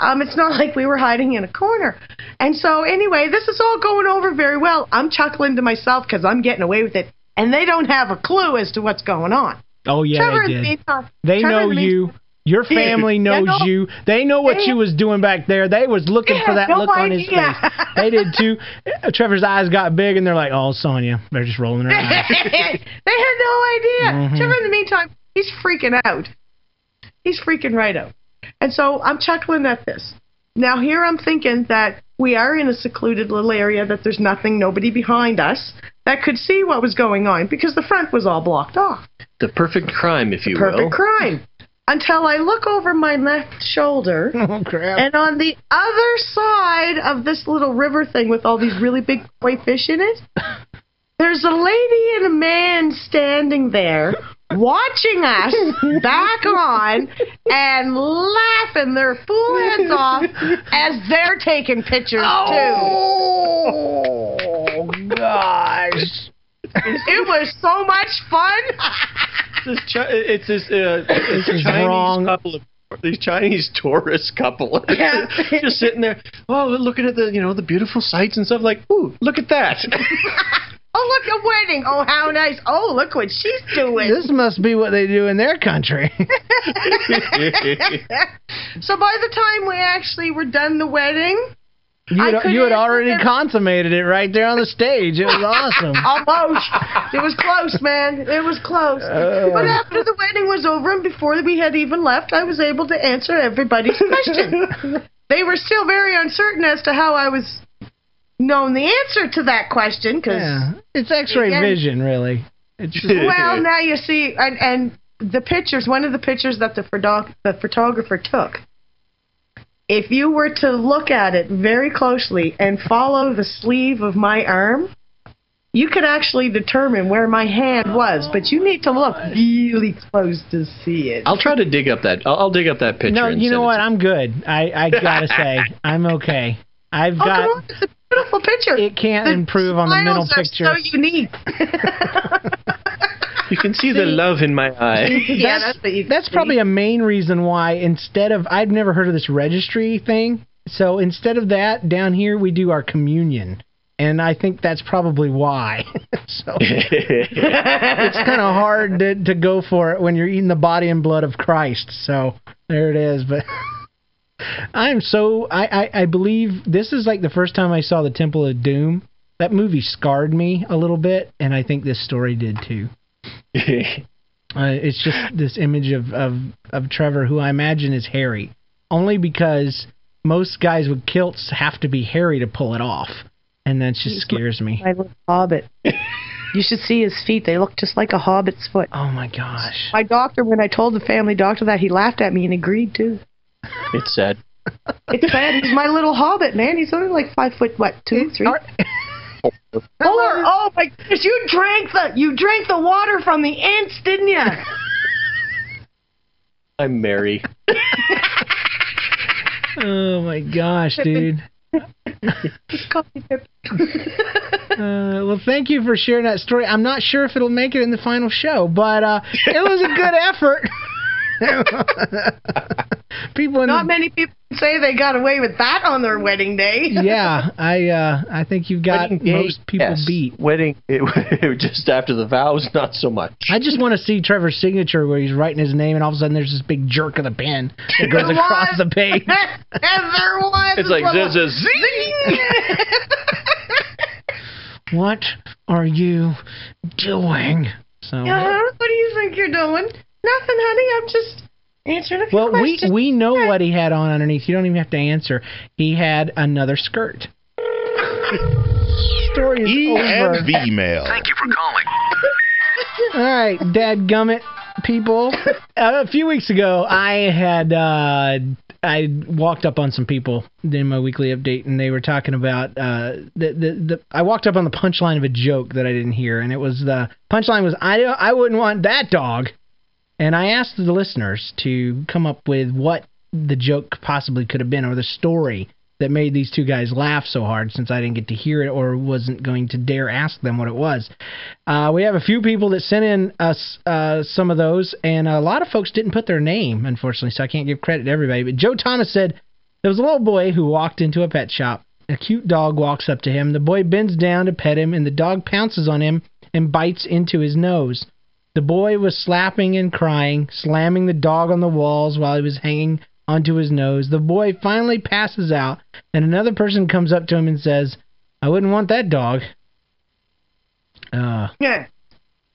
Um, it's not like we were hiding in a corner. And so anyway, this is all going over very well. I'm chuckling to myself because I'm getting away with it, and they don't have a clue as to what's going on. Oh yeah, Trevor, they in the did. meantime, They Trevor, know in the you. Your Yeah. family Yeah, knows no. you. They know what They you was doing back there. They was looking They for that no look on his idea. face. They did too. Uh, Trevor's eyes got big, and they're like, "Oh, Sonya." They're just rolling their eyes. they had no idea. Mhm. Trevor, in the meantime, he's freaking out. He's freaking right out. And so I'm chuckling at this. Now, here I'm thinking that we are in a secluded little area, that there's nothing, nobody behind us that could see what was going on because the front was all blocked off. The perfect crime, if you Perfect will. Perfect crime. Until I look over my left shoulder, oh crap! and on the other side of this little river thing with all these really big koi fish in it, there's a lady and a man standing there watching us back on and laughing their fool heads off as they're taking pictures Oh gosh! too. It was so much fun. This chi- it's this, uh, it's This Chinese wrong. couple of these Chinese tourist couple Yeah. just sitting there. Oh, looking at the you know the beautiful sights and stuff. Like, ooh, look at that. Oh, look, a wedding. Oh, how nice. Oh, look what she's doing. This must be what they do in their country. so by the time we actually were done the wedding, You had, you had already consummated it right there on the stage. It was awesome. Almost. It was close, man. It was close. Oh. But after the wedding was over and before we had even left, I was able to answer everybody's question. they were still very uncertain as to how I was known the answer to that question because Yeah, it's X-ray Again- vision, really. It's well now you see and, and the pictures one of the pictures that the photo- the photographer took if you were to look at it very closely and follow the sleeve of my arm you could actually determine where my hand was but you need to look really close to see it I'll try to dig up that. I'll, I'll dig up that picture. no, and you know what? I'm good. I I gotta say, I'm okay. I've oh come got. on it's a beautiful picture It can't The improve on the middle smiles are picture. so unique You can see the love in my eye. yeah that's, what you That's probably a main reason why instead of I've never heard of this registry thing. So instead of that, down here we do our communion. And I think that's probably why. so it's kind of hard to, to go for it when you're eating the body and blood of Christ. So there it is. But I'm so I, I I believe this is like the first time I saw the Temple of Doom. That movie scarred me a little bit, and I think this story did too. Uh, it's just this image of, of of Trevor, who I imagine is hairy, only because most guys with kilts have to be hairy to pull it off, and that just scares me. my little hobbit you should see his feet they look just like a hobbit's foot Oh my gosh! My doctor, when I told the family doctor that, he laughed at me and agreed too. it's sad. It's sad. He's my little hobbit, man. He's only like five foot, what, two, three? Are- Oh my gosh, You drank the you drank the water from the ants, didn't you? I'm Mary. Oh my gosh, dude. Uh, well, thank you for sharing that story. I'm not sure if it'll make it in the final show, but uh, it was a good effort. People in Not many people say they got away with that on their wedding day. yeah, I uh, I think you've got Wedding day, most people yes. beat. Wedding, it, it, just after the vows, not so much. I just want to see Trevor's signature where he's writing his name, and all of a sudden there's this big jerk of the pen that goes There across was. the page. and there was. It's like little- zzzz, zing. what are you doing? So, Yeah, what do you think you're doing? Nothing, honey. I'm just answering a few well, we questions. we know what he had on underneath. You don't even have to answer. He had another skirt. Story is E over. and V mail. Thank you for calling. All right, Dad Gummit people. Uh, a few weeks ago, I had uh, I walked up on some people in my weekly update, and they were talking about uh, the, the the. I walked up on the punchline of a joke that I didn't hear, and it was the punchline was I I wouldn't want that dog, and I asked the listeners to come up with what the joke possibly could have been or the story that made these two guys laugh so hard since I didn't get to hear it or wasn't going to dare ask them what it was. Uh, we have a few people that sent in us uh, some of those, and a lot of folks didn't put their name, unfortunately, so I can't give credit to everybody. But Joe Thomas said there was a little boy who walked into a pet shop. A cute dog walks up to him. The boy bends down to pet him, and the dog pounces on him and bites into his nose. The boy was slapping and crying, slamming the dog on the walls while he was hanging onto his nose. The boy finally passes out, and another person comes up to him and says, I wouldn't want that dog. Uh, Yeah.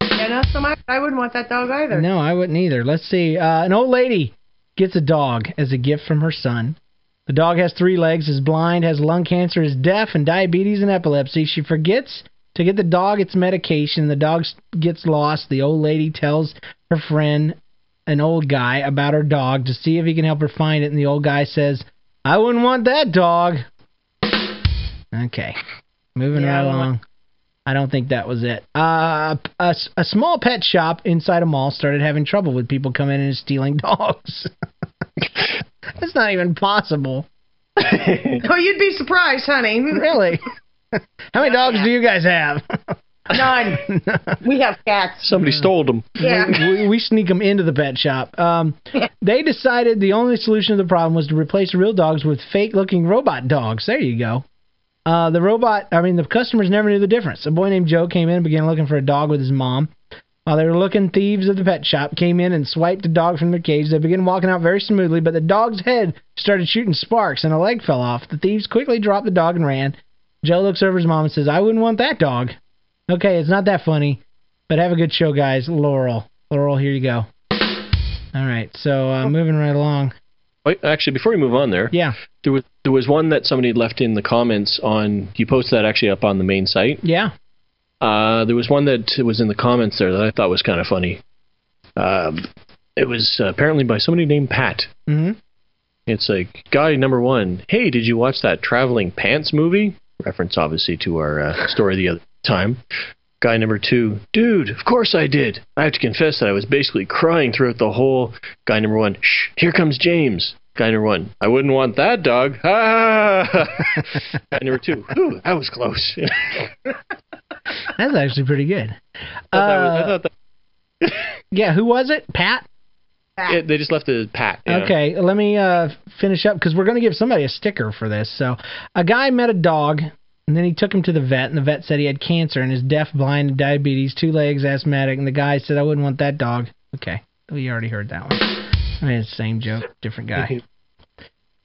Yeah, not so much. I wouldn't want that dog either. no, I wouldn't either. Let's see. Uh, an old lady gets a dog as a gift from her son. The dog has three legs, is blind, has lung cancer, is deaf, and diabetes and epilepsy. She forgets to get the dog its medication. The dog gets lost. The old lady tells her friend, an old guy, about her dog to see if he can help her find it. And the old guy says, I wouldn't want that dog. Okay. Moving Yeah, right along. I don't think that was it. Uh, a, s- a small pet shop inside a mall started having trouble with people coming in and stealing dogs. That's not even possible. Oh, you'd be surprised, honey. Really? How many dogs do you guys have? None. we have cats. Somebody stole them. Yeah. we, we sneak them into the pet shop. Um, they decided the only solution to the problem was to replace real dogs with fake-looking robot dogs. There you go. Uh, the robot, I mean, the customers never knew the difference. A boy named Joe came in and began looking for a dog with his mom. While they were looking, thieves of the pet shop came in and swiped the dog from their cage. They began walking out very smoothly, but the dog's head started shooting sparks and a leg fell off. The thieves quickly dropped the dog and ran. Joe looks over his mom and says, I wouldn't want that dog. Okay, it's not that funny, but have a good show, guys. Laurel. Laurel, here you go. All right, so uh, moving right along. Wait, actually, before we move on there, Yeah, there was there was one that somebody left in the comments on. You posted that actually up on the main site. yeah. Uh, there was one that was in the comments there that I thought was kind of funny. Um, it was uh, apparently by somebody named Pat. Mm-hmm. It's like guy number one. Hey, did you watch that traveling pants movie? Reference obviously to our uh, story the other time. Guy number two, dude, of course I did. I have to confess that I was basically crying throughout the whole. Guy number one, shh, here comes James. Guy number one, I wouldn't want that dog. Ah! Guy number two, whew, that was close. That's actually pretty good. I thought that was- I Uh, thought that- yeah, who was it? Pat? It- they just left it as Pat. yeah. Okay, let me uh, finish up because we're going to give somebody a sticker for this. So, a guy met a dog, and then he took him to the vet, and the vet said he had cancer and is deaf, blind, and diabetes, two legs, asthmatic, and the guy said, I wouldn't want that dog. Okay, we already heard that one. I mean, it's the same joke, different guy.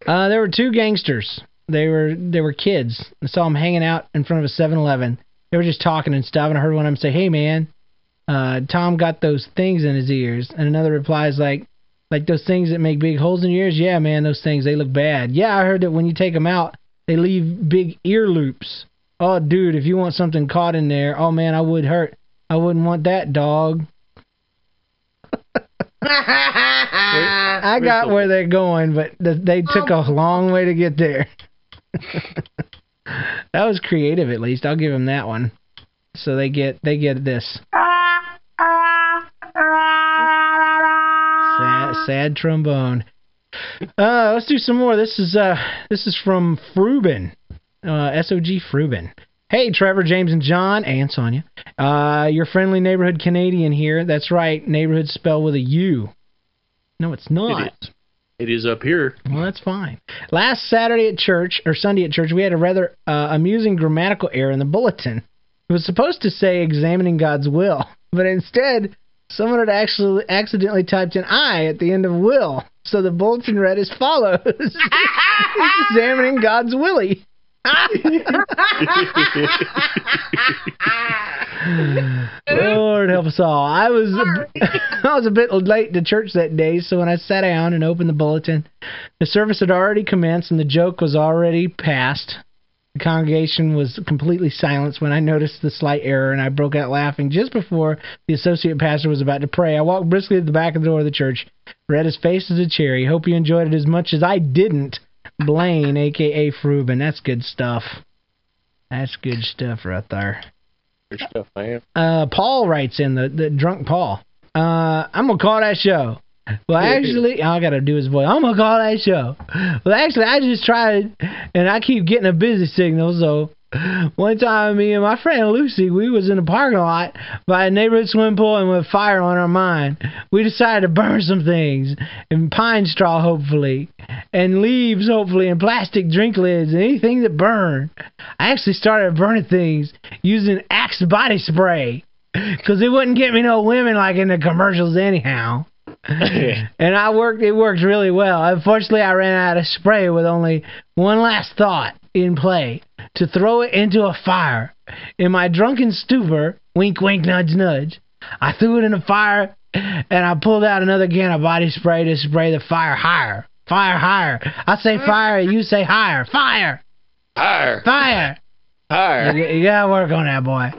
Uh, there were two gangsters. They were they were kids. I saw them hanging out in front of a 7-Eleven. They were just talking and stuff, and I heard one of them say, "Hey, man, uh, Tom got those things in his ears." And another replies like, "Like those things that make big holes in your ears? Yeah, man, those things they look bad. Yeah, I heard that when you take them out, they leave big ear loops. Oh, dude, if you want something caught in there, oh man, I would hurt. I wouldn't want that dog." I got where they're going, but they took a long way to get there. that was creative, at least. I'll give them that one. So they get they get this sad, sad trombone. Uh, let's do some more. This is uh this is from Frubin, uh, SOG Frubin. Hey, Trevor, James, and John, and Sonia. Uh, your friendly neighborhood Canadian here. That's right, neighborhood spelled with a U. No, it's not. It is. It is up here. Well, that's fine. Last Saturday at church, or Sunday at church, we had a rather uh, amusing grammatical error in the bulletin. It was supposed to say examining God's will, but instead, someone had actually accidentally typed an I at the end of will. So the bulletin read as follows Examining God's willy. Lord help us all. I was I was a bit late to church that day, so when I sat down and opened the bulletin, the service had already commenced and the joke was already past. The congregation was completely silenced when I noticed the slight error, and I broke out laughing just before the associate pastor was about to pray. I walked briskly to the back of the door of the church, read his face as a cherry. Hope you enjoyed it as much as I didn't. Blaine, aka Fruben. That's good stuff. That's good stuff right there. Good stuff, man. Uh, Paul writes in the the drunk Paul. Uh, I'm gonna call that show. Well, actually, I gotta do his voice. I'm gonna call that show. Well, actually, I just tried, and I keep getting a busy signal. So, one time, me and my friend Lucy, we was in a parking lot by a neighborhood swimming pool, and with fire on our mind, we decided to burn some things, and pine straw, hopefully, and leaves, hopefully, and plastic drink lids, and anything that burn. I actually started burning things using Axe body spray, cause it wouldn't get me no women like in the commercials anyhow and I worked. It worked really well. Unfortunately, I ran out of spray with only one last thought in play: to throw it into a fire. In my drunken stupor, wink, wink, nudge, nudge, I threw it in the fire, and I pulled out another can of body spray to spray the fire higher, fire higher. I say fire, you say higher, fire, Higher. fire. Higher. You, you gotta work on that, boy.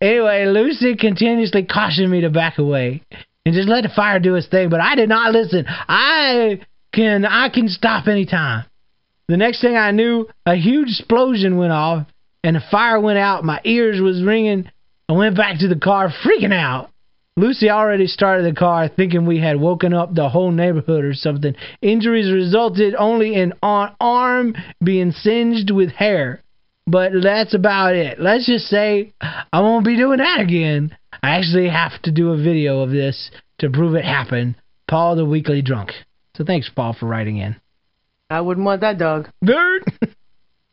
anyway, Lucy continuously cautioned me to back away and just let the fire do its thing, but I did not listen. I can I can stop anytime. The next thing I knew, a huge explosion went off and the fire went out. My ears was ringing. I went back to the car freaking out. Lucy already started the car thinking we had woken up the whole neighborhood or something. Injuries resulted only in an arm being singed with hair. But that's about it. Let's just say I won't be doing that again. I actually have to do a video of this to prove it happened. Paul the Weekly Drunk. So thanks, Paul, for writing in. I wouldn't want that dog. Dude.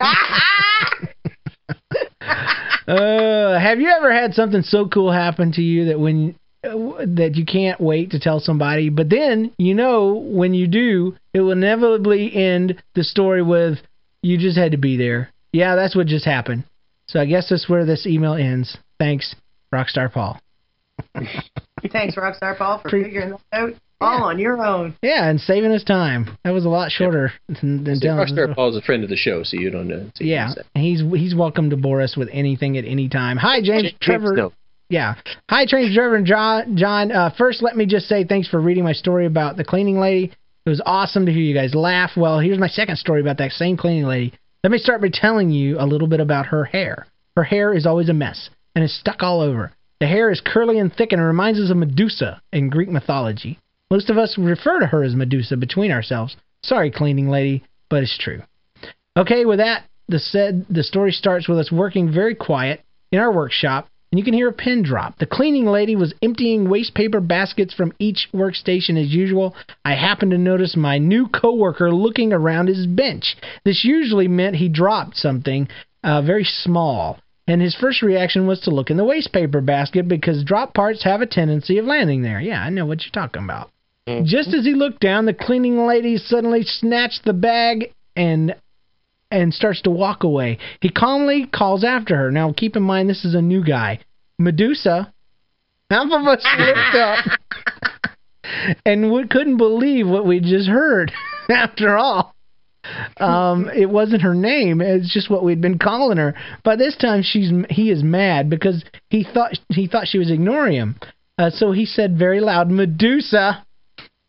uh, have you ever had something so cool happen to you that when uh, that you can't wait to tell somebody, but then you know when you do, it will inevitably end the story with you just had to be there. Yeah, that's what just happened. So I guess that's where this email ends. Thanks, Rockstar Paul. Thanks, Rockstar Paul, for Pre- figuring that out all on your own. Yeah, and saving us time. That was a lot shorter than, than See, telling us. Rockstar Paul's a friend of the show, so you don't know. so Yeah, he's he's welcome to bore us with anything at any time. Hi, James James Trevor. Snow. Yeah. Hi, Trains Trevor and John. John, uh, first, let me just say thanks for reading my story about the cleaning lady. It was awesome to hear you guys laugh. Well, here's my second story about that same cleaning lady. Let me start by telling you a little bit about her hair. Her hair is always a mess and is stuck all over. The hair is curly and thick and reminds us of Medusa in Greek mythology. Most of us refer to her as Medusa between ourselves. Sorry, cleaning lady, but it's true. Okay, with that, the said the story starts with us working very quiet in our workshop, and you can hear a pin drop. The cleaning lady was emptying waste paper baskets from each workstation as usual. I happened to notice my new coworker looking around his bench. This usually meant he dropped something uh, very small. And his first reaction was to look in the waste paper basket because drop parts have a tendency of landing there. Yeah, I know what you're talking about. Mm-hmm. Just as he looked down, the cleaning lady suddenly snatched the bag and and starts to walk away. He calmly calls after her. Now, keep in mind, this is a new guy. Medusa. Half of us looked up and we couldn't believe what we just heard. after all, um, it wasn't her name. It's just what we'd been calling her. By this time, she's he is mad because he thought he thought she was ignoring him. Uh, so he said very loud, "Medusa."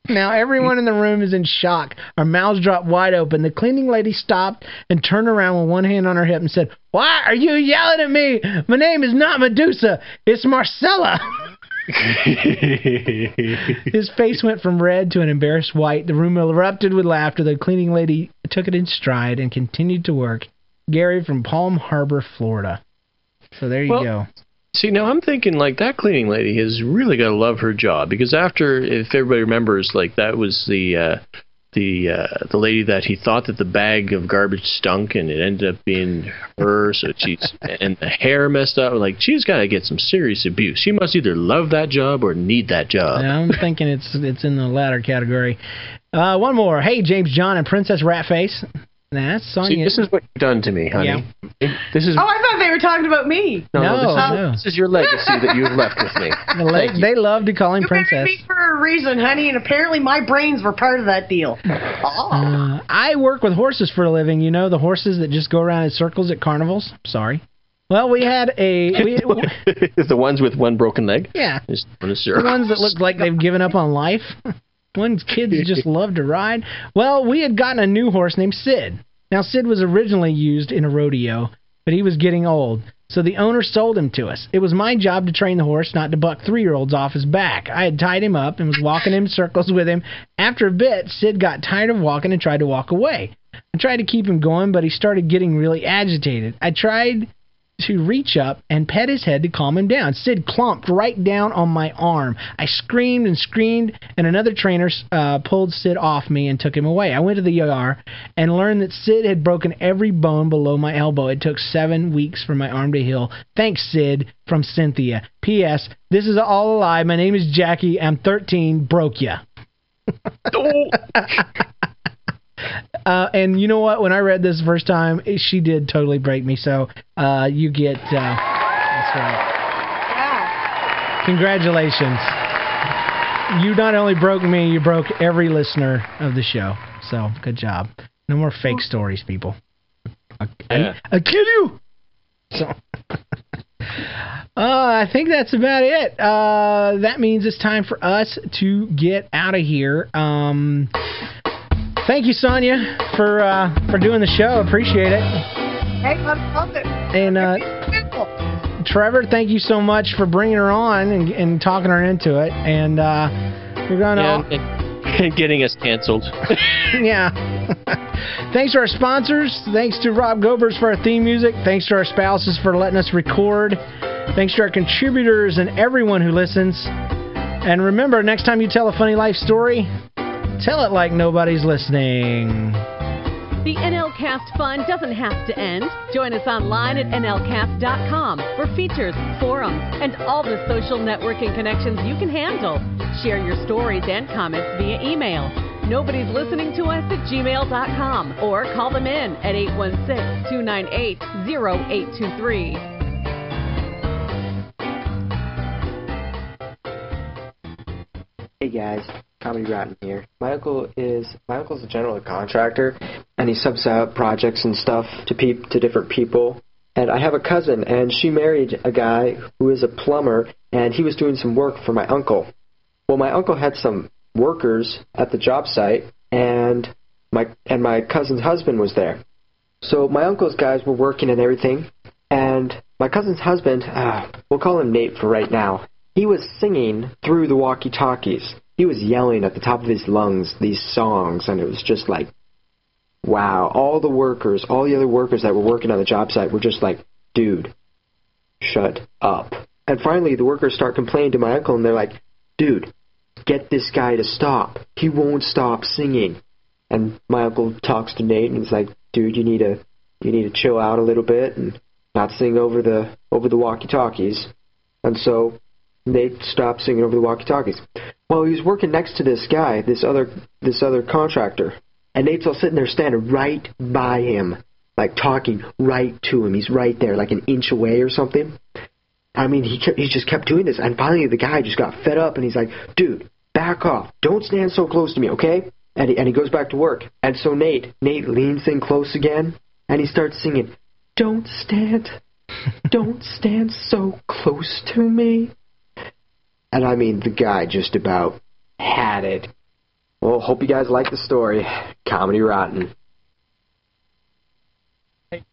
Now everyone in the room is in shock. Our mouths drop wide open. The cleaning lady stopped and turned around with one hand on her hip and said, "Why are you yelling at me? My name is not Medusa. It's Marcella." His face went from red to an embarrassed white. The room erupted with laughter. The cleaning lady took it in stride and continued to work. Gary from Palm Harbor, Florida. So there you Well, go. See, now I'm thinking like that cleaning lady has really got to love her job because after, if everybody remembers, like that was the uh, the uh, the lady that he thought that the bag of garbage stunk and it ended up being her. So she's and the hair messed up. Like she's got to get some serious abuse. She must either love that job or need that job. I'm thinking it's it's in the latter category. Uh, one more. Hey, James John and Princess Ratface. That's See, Sonya. this is what you've done to me, honey. This is Oh, I thought they were talking about me. no, No, this, is, no. this is your legacy that you've left with me. The la- they love to call him You married Princess. me for a reason, honey, and apparently my brains were part of that deal. Uh, I work with horses for a living. You know the horses that just go around in circles at carnivals. Sorry. Well, we had a we, the ones with one broken leg. Yeah. Just want the ones that look like they've given up on life. Ones kids just love to ride. Well, we had gotten a new horse named Sid. Now Sid was originally used in a rodeo, but he was getting old. So the owner sold him to us. It was my job to train the horse, not to buck three year olds off his back. I had tied him up and was walking in circles with him. After a bit, Sid got tired of walking and tried to walk away. I tried to keep him going, but he started getting really agitated. I tried to reach up and pet his head to calm him down. Sid clomped right down on my arm. I screamed and screamed, and another trainer uh, pulled Sid off me and took him away. I went to the ER and learned that Sid had broken every bone below my elbow. It took seven weeks for my arm to heal. Thanks, Sid, from Cynthia. P.S. This is all a lie. My name is Jackie. I'm 13. Broke ya. Uh, and you know what? When I read this the first time, it- she did totally break me. So uh, you get. Uh, that's right. Congratulations. You not only broke me, you broke every listener of the show. So good job. No more fake stories, people. I, Yeah. I, I kill you. So. Uh, I think that's about it. Uh, that means it's time for us to get out of here. Um, thank you, Sonia, for uh, for doing the show. Appreciate it. Hey, I love it. And uh, Trevor, thank you so much for bringing her on and, and talking her into it. And uh, we're gonna. Yeah, and getting us canceled. yeah. Thanks to our sponsors. Thanks to Rob Gobers for our theme music. Thanks to our spouses for letting us record. Thanks to our contributors and everyone who listens. And remember, next time you tell a funny life story, tell it like nobody's listening. The NLCast fun doesn't have to end. Join us online at NLCast.com for features, forums, and all the social networking connections you can handle. Share your stories and comments via email. Nobody's listening to us at gmail.com or call them in at 816 298 0823. Hey guys, Comedy Rotten here. My uncle is my uncle's a general contractor, and he subs out projects and stuff to peop to different people. And I have a cousin, and she married a guy who is a plumber, and he was doing some work for my uncle. Well, my uncle had some workers at the job site, and my and my cousin's husband was there. So my uncle's guys were working and everything, and my cousin's husband, ah, we'll call him Nate for right now. He was singing through the walkie-talkies. He was yelling at the top of his lungs these songs, and it was just like, wow. All the workers, all the other workers that were working on the job site were just like, dude, shut up. And finally, the workers start complaining to my uncle, and they're like, dude, get this guy to stop. He won't stop singing. And my uncle talks to Nate, and he's like, dude, you need to, you need to chill out a little bit and not sing over the over the walkie-talkies. And so Nate stopped singing over the walkie-talkies. Well, he was working next to this guy, this other this other contractor, and Nate's all sitting there standing right by him, like talking right to him. He's right there, like an inch away or something. I mean, he kept, he just kept doing this, and finally the guy just got fed up, and he's like, "Dude, back off! Don't stand so close to me, okay?" And he, and he goes back to work. And so Nate Nate leans in close again, and he starts singing, "Don't stand, don't stand so close to me." And I mean, the guy just about had it. Well, hope you guys like the story. Comedy Rotten. Hey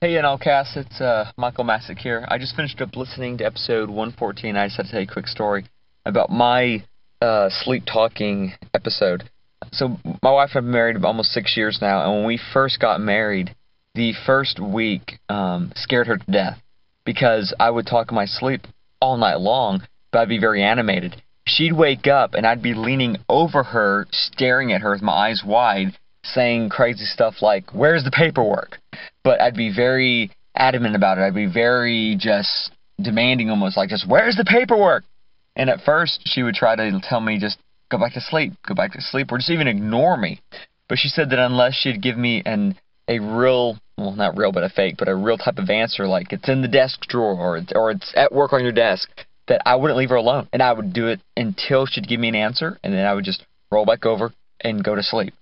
hey NLCast, it's uh, Michael Masick here. I just finished up listening to episode 114. I just had to tell you a quick story about my uh, sleep talking episode. So my wife and I have been married almost six years now, and when we first got married, the first week um, scared her to death because I would talk in my sleep all night long, but I'd be very animated. She'd wake up and I'd be leaning over her, staring at her with my eyes wide, saying crazy stuff like, Where's the paperwork? But I'd be very adamant about it. I'd be very just demanding almost like just where's the paperwork? And at first she would try to tell me just go back to sleep, go back to sleep, or just even ignore me. But she said that unless she'd give me an a real well not real but a fake, but a real type of answer like it's in the desk drawer or it's, or it's at work on your desk, that I wouldn't leave her alone, and I would do it until she'd give me an answer, and then I would just roll back over and go to sleep.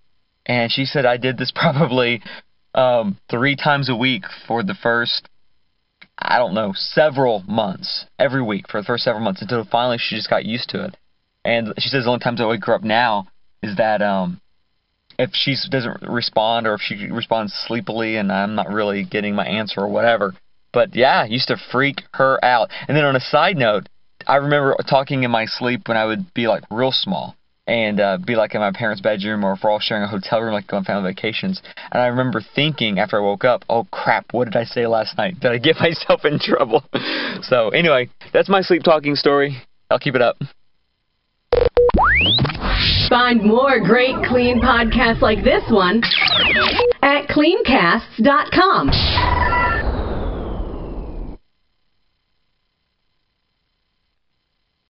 And she said I did this probably um, three times a week for the first, I don't know, several months, every week for the first several months until finally she just got used to it. And she says the only times I wake her up now is that um, if she doesn't respond or if she responds sleepily and I'm not really getting my answer or whatever. But yeah, used to freak her out. And then on a side note, I remember talking in my sleep when I would be like real small and uh, be like in my parents' bedroom or if we're all sharing a hotel room like going family vacations. And I remember thinking after I woke up, oh crap, what did I say last night? Did I get myself in trouble? so anyway, that's my sleep talking story. I'll keep it up. Find more great clean podcasts like this one at cleancasts.com.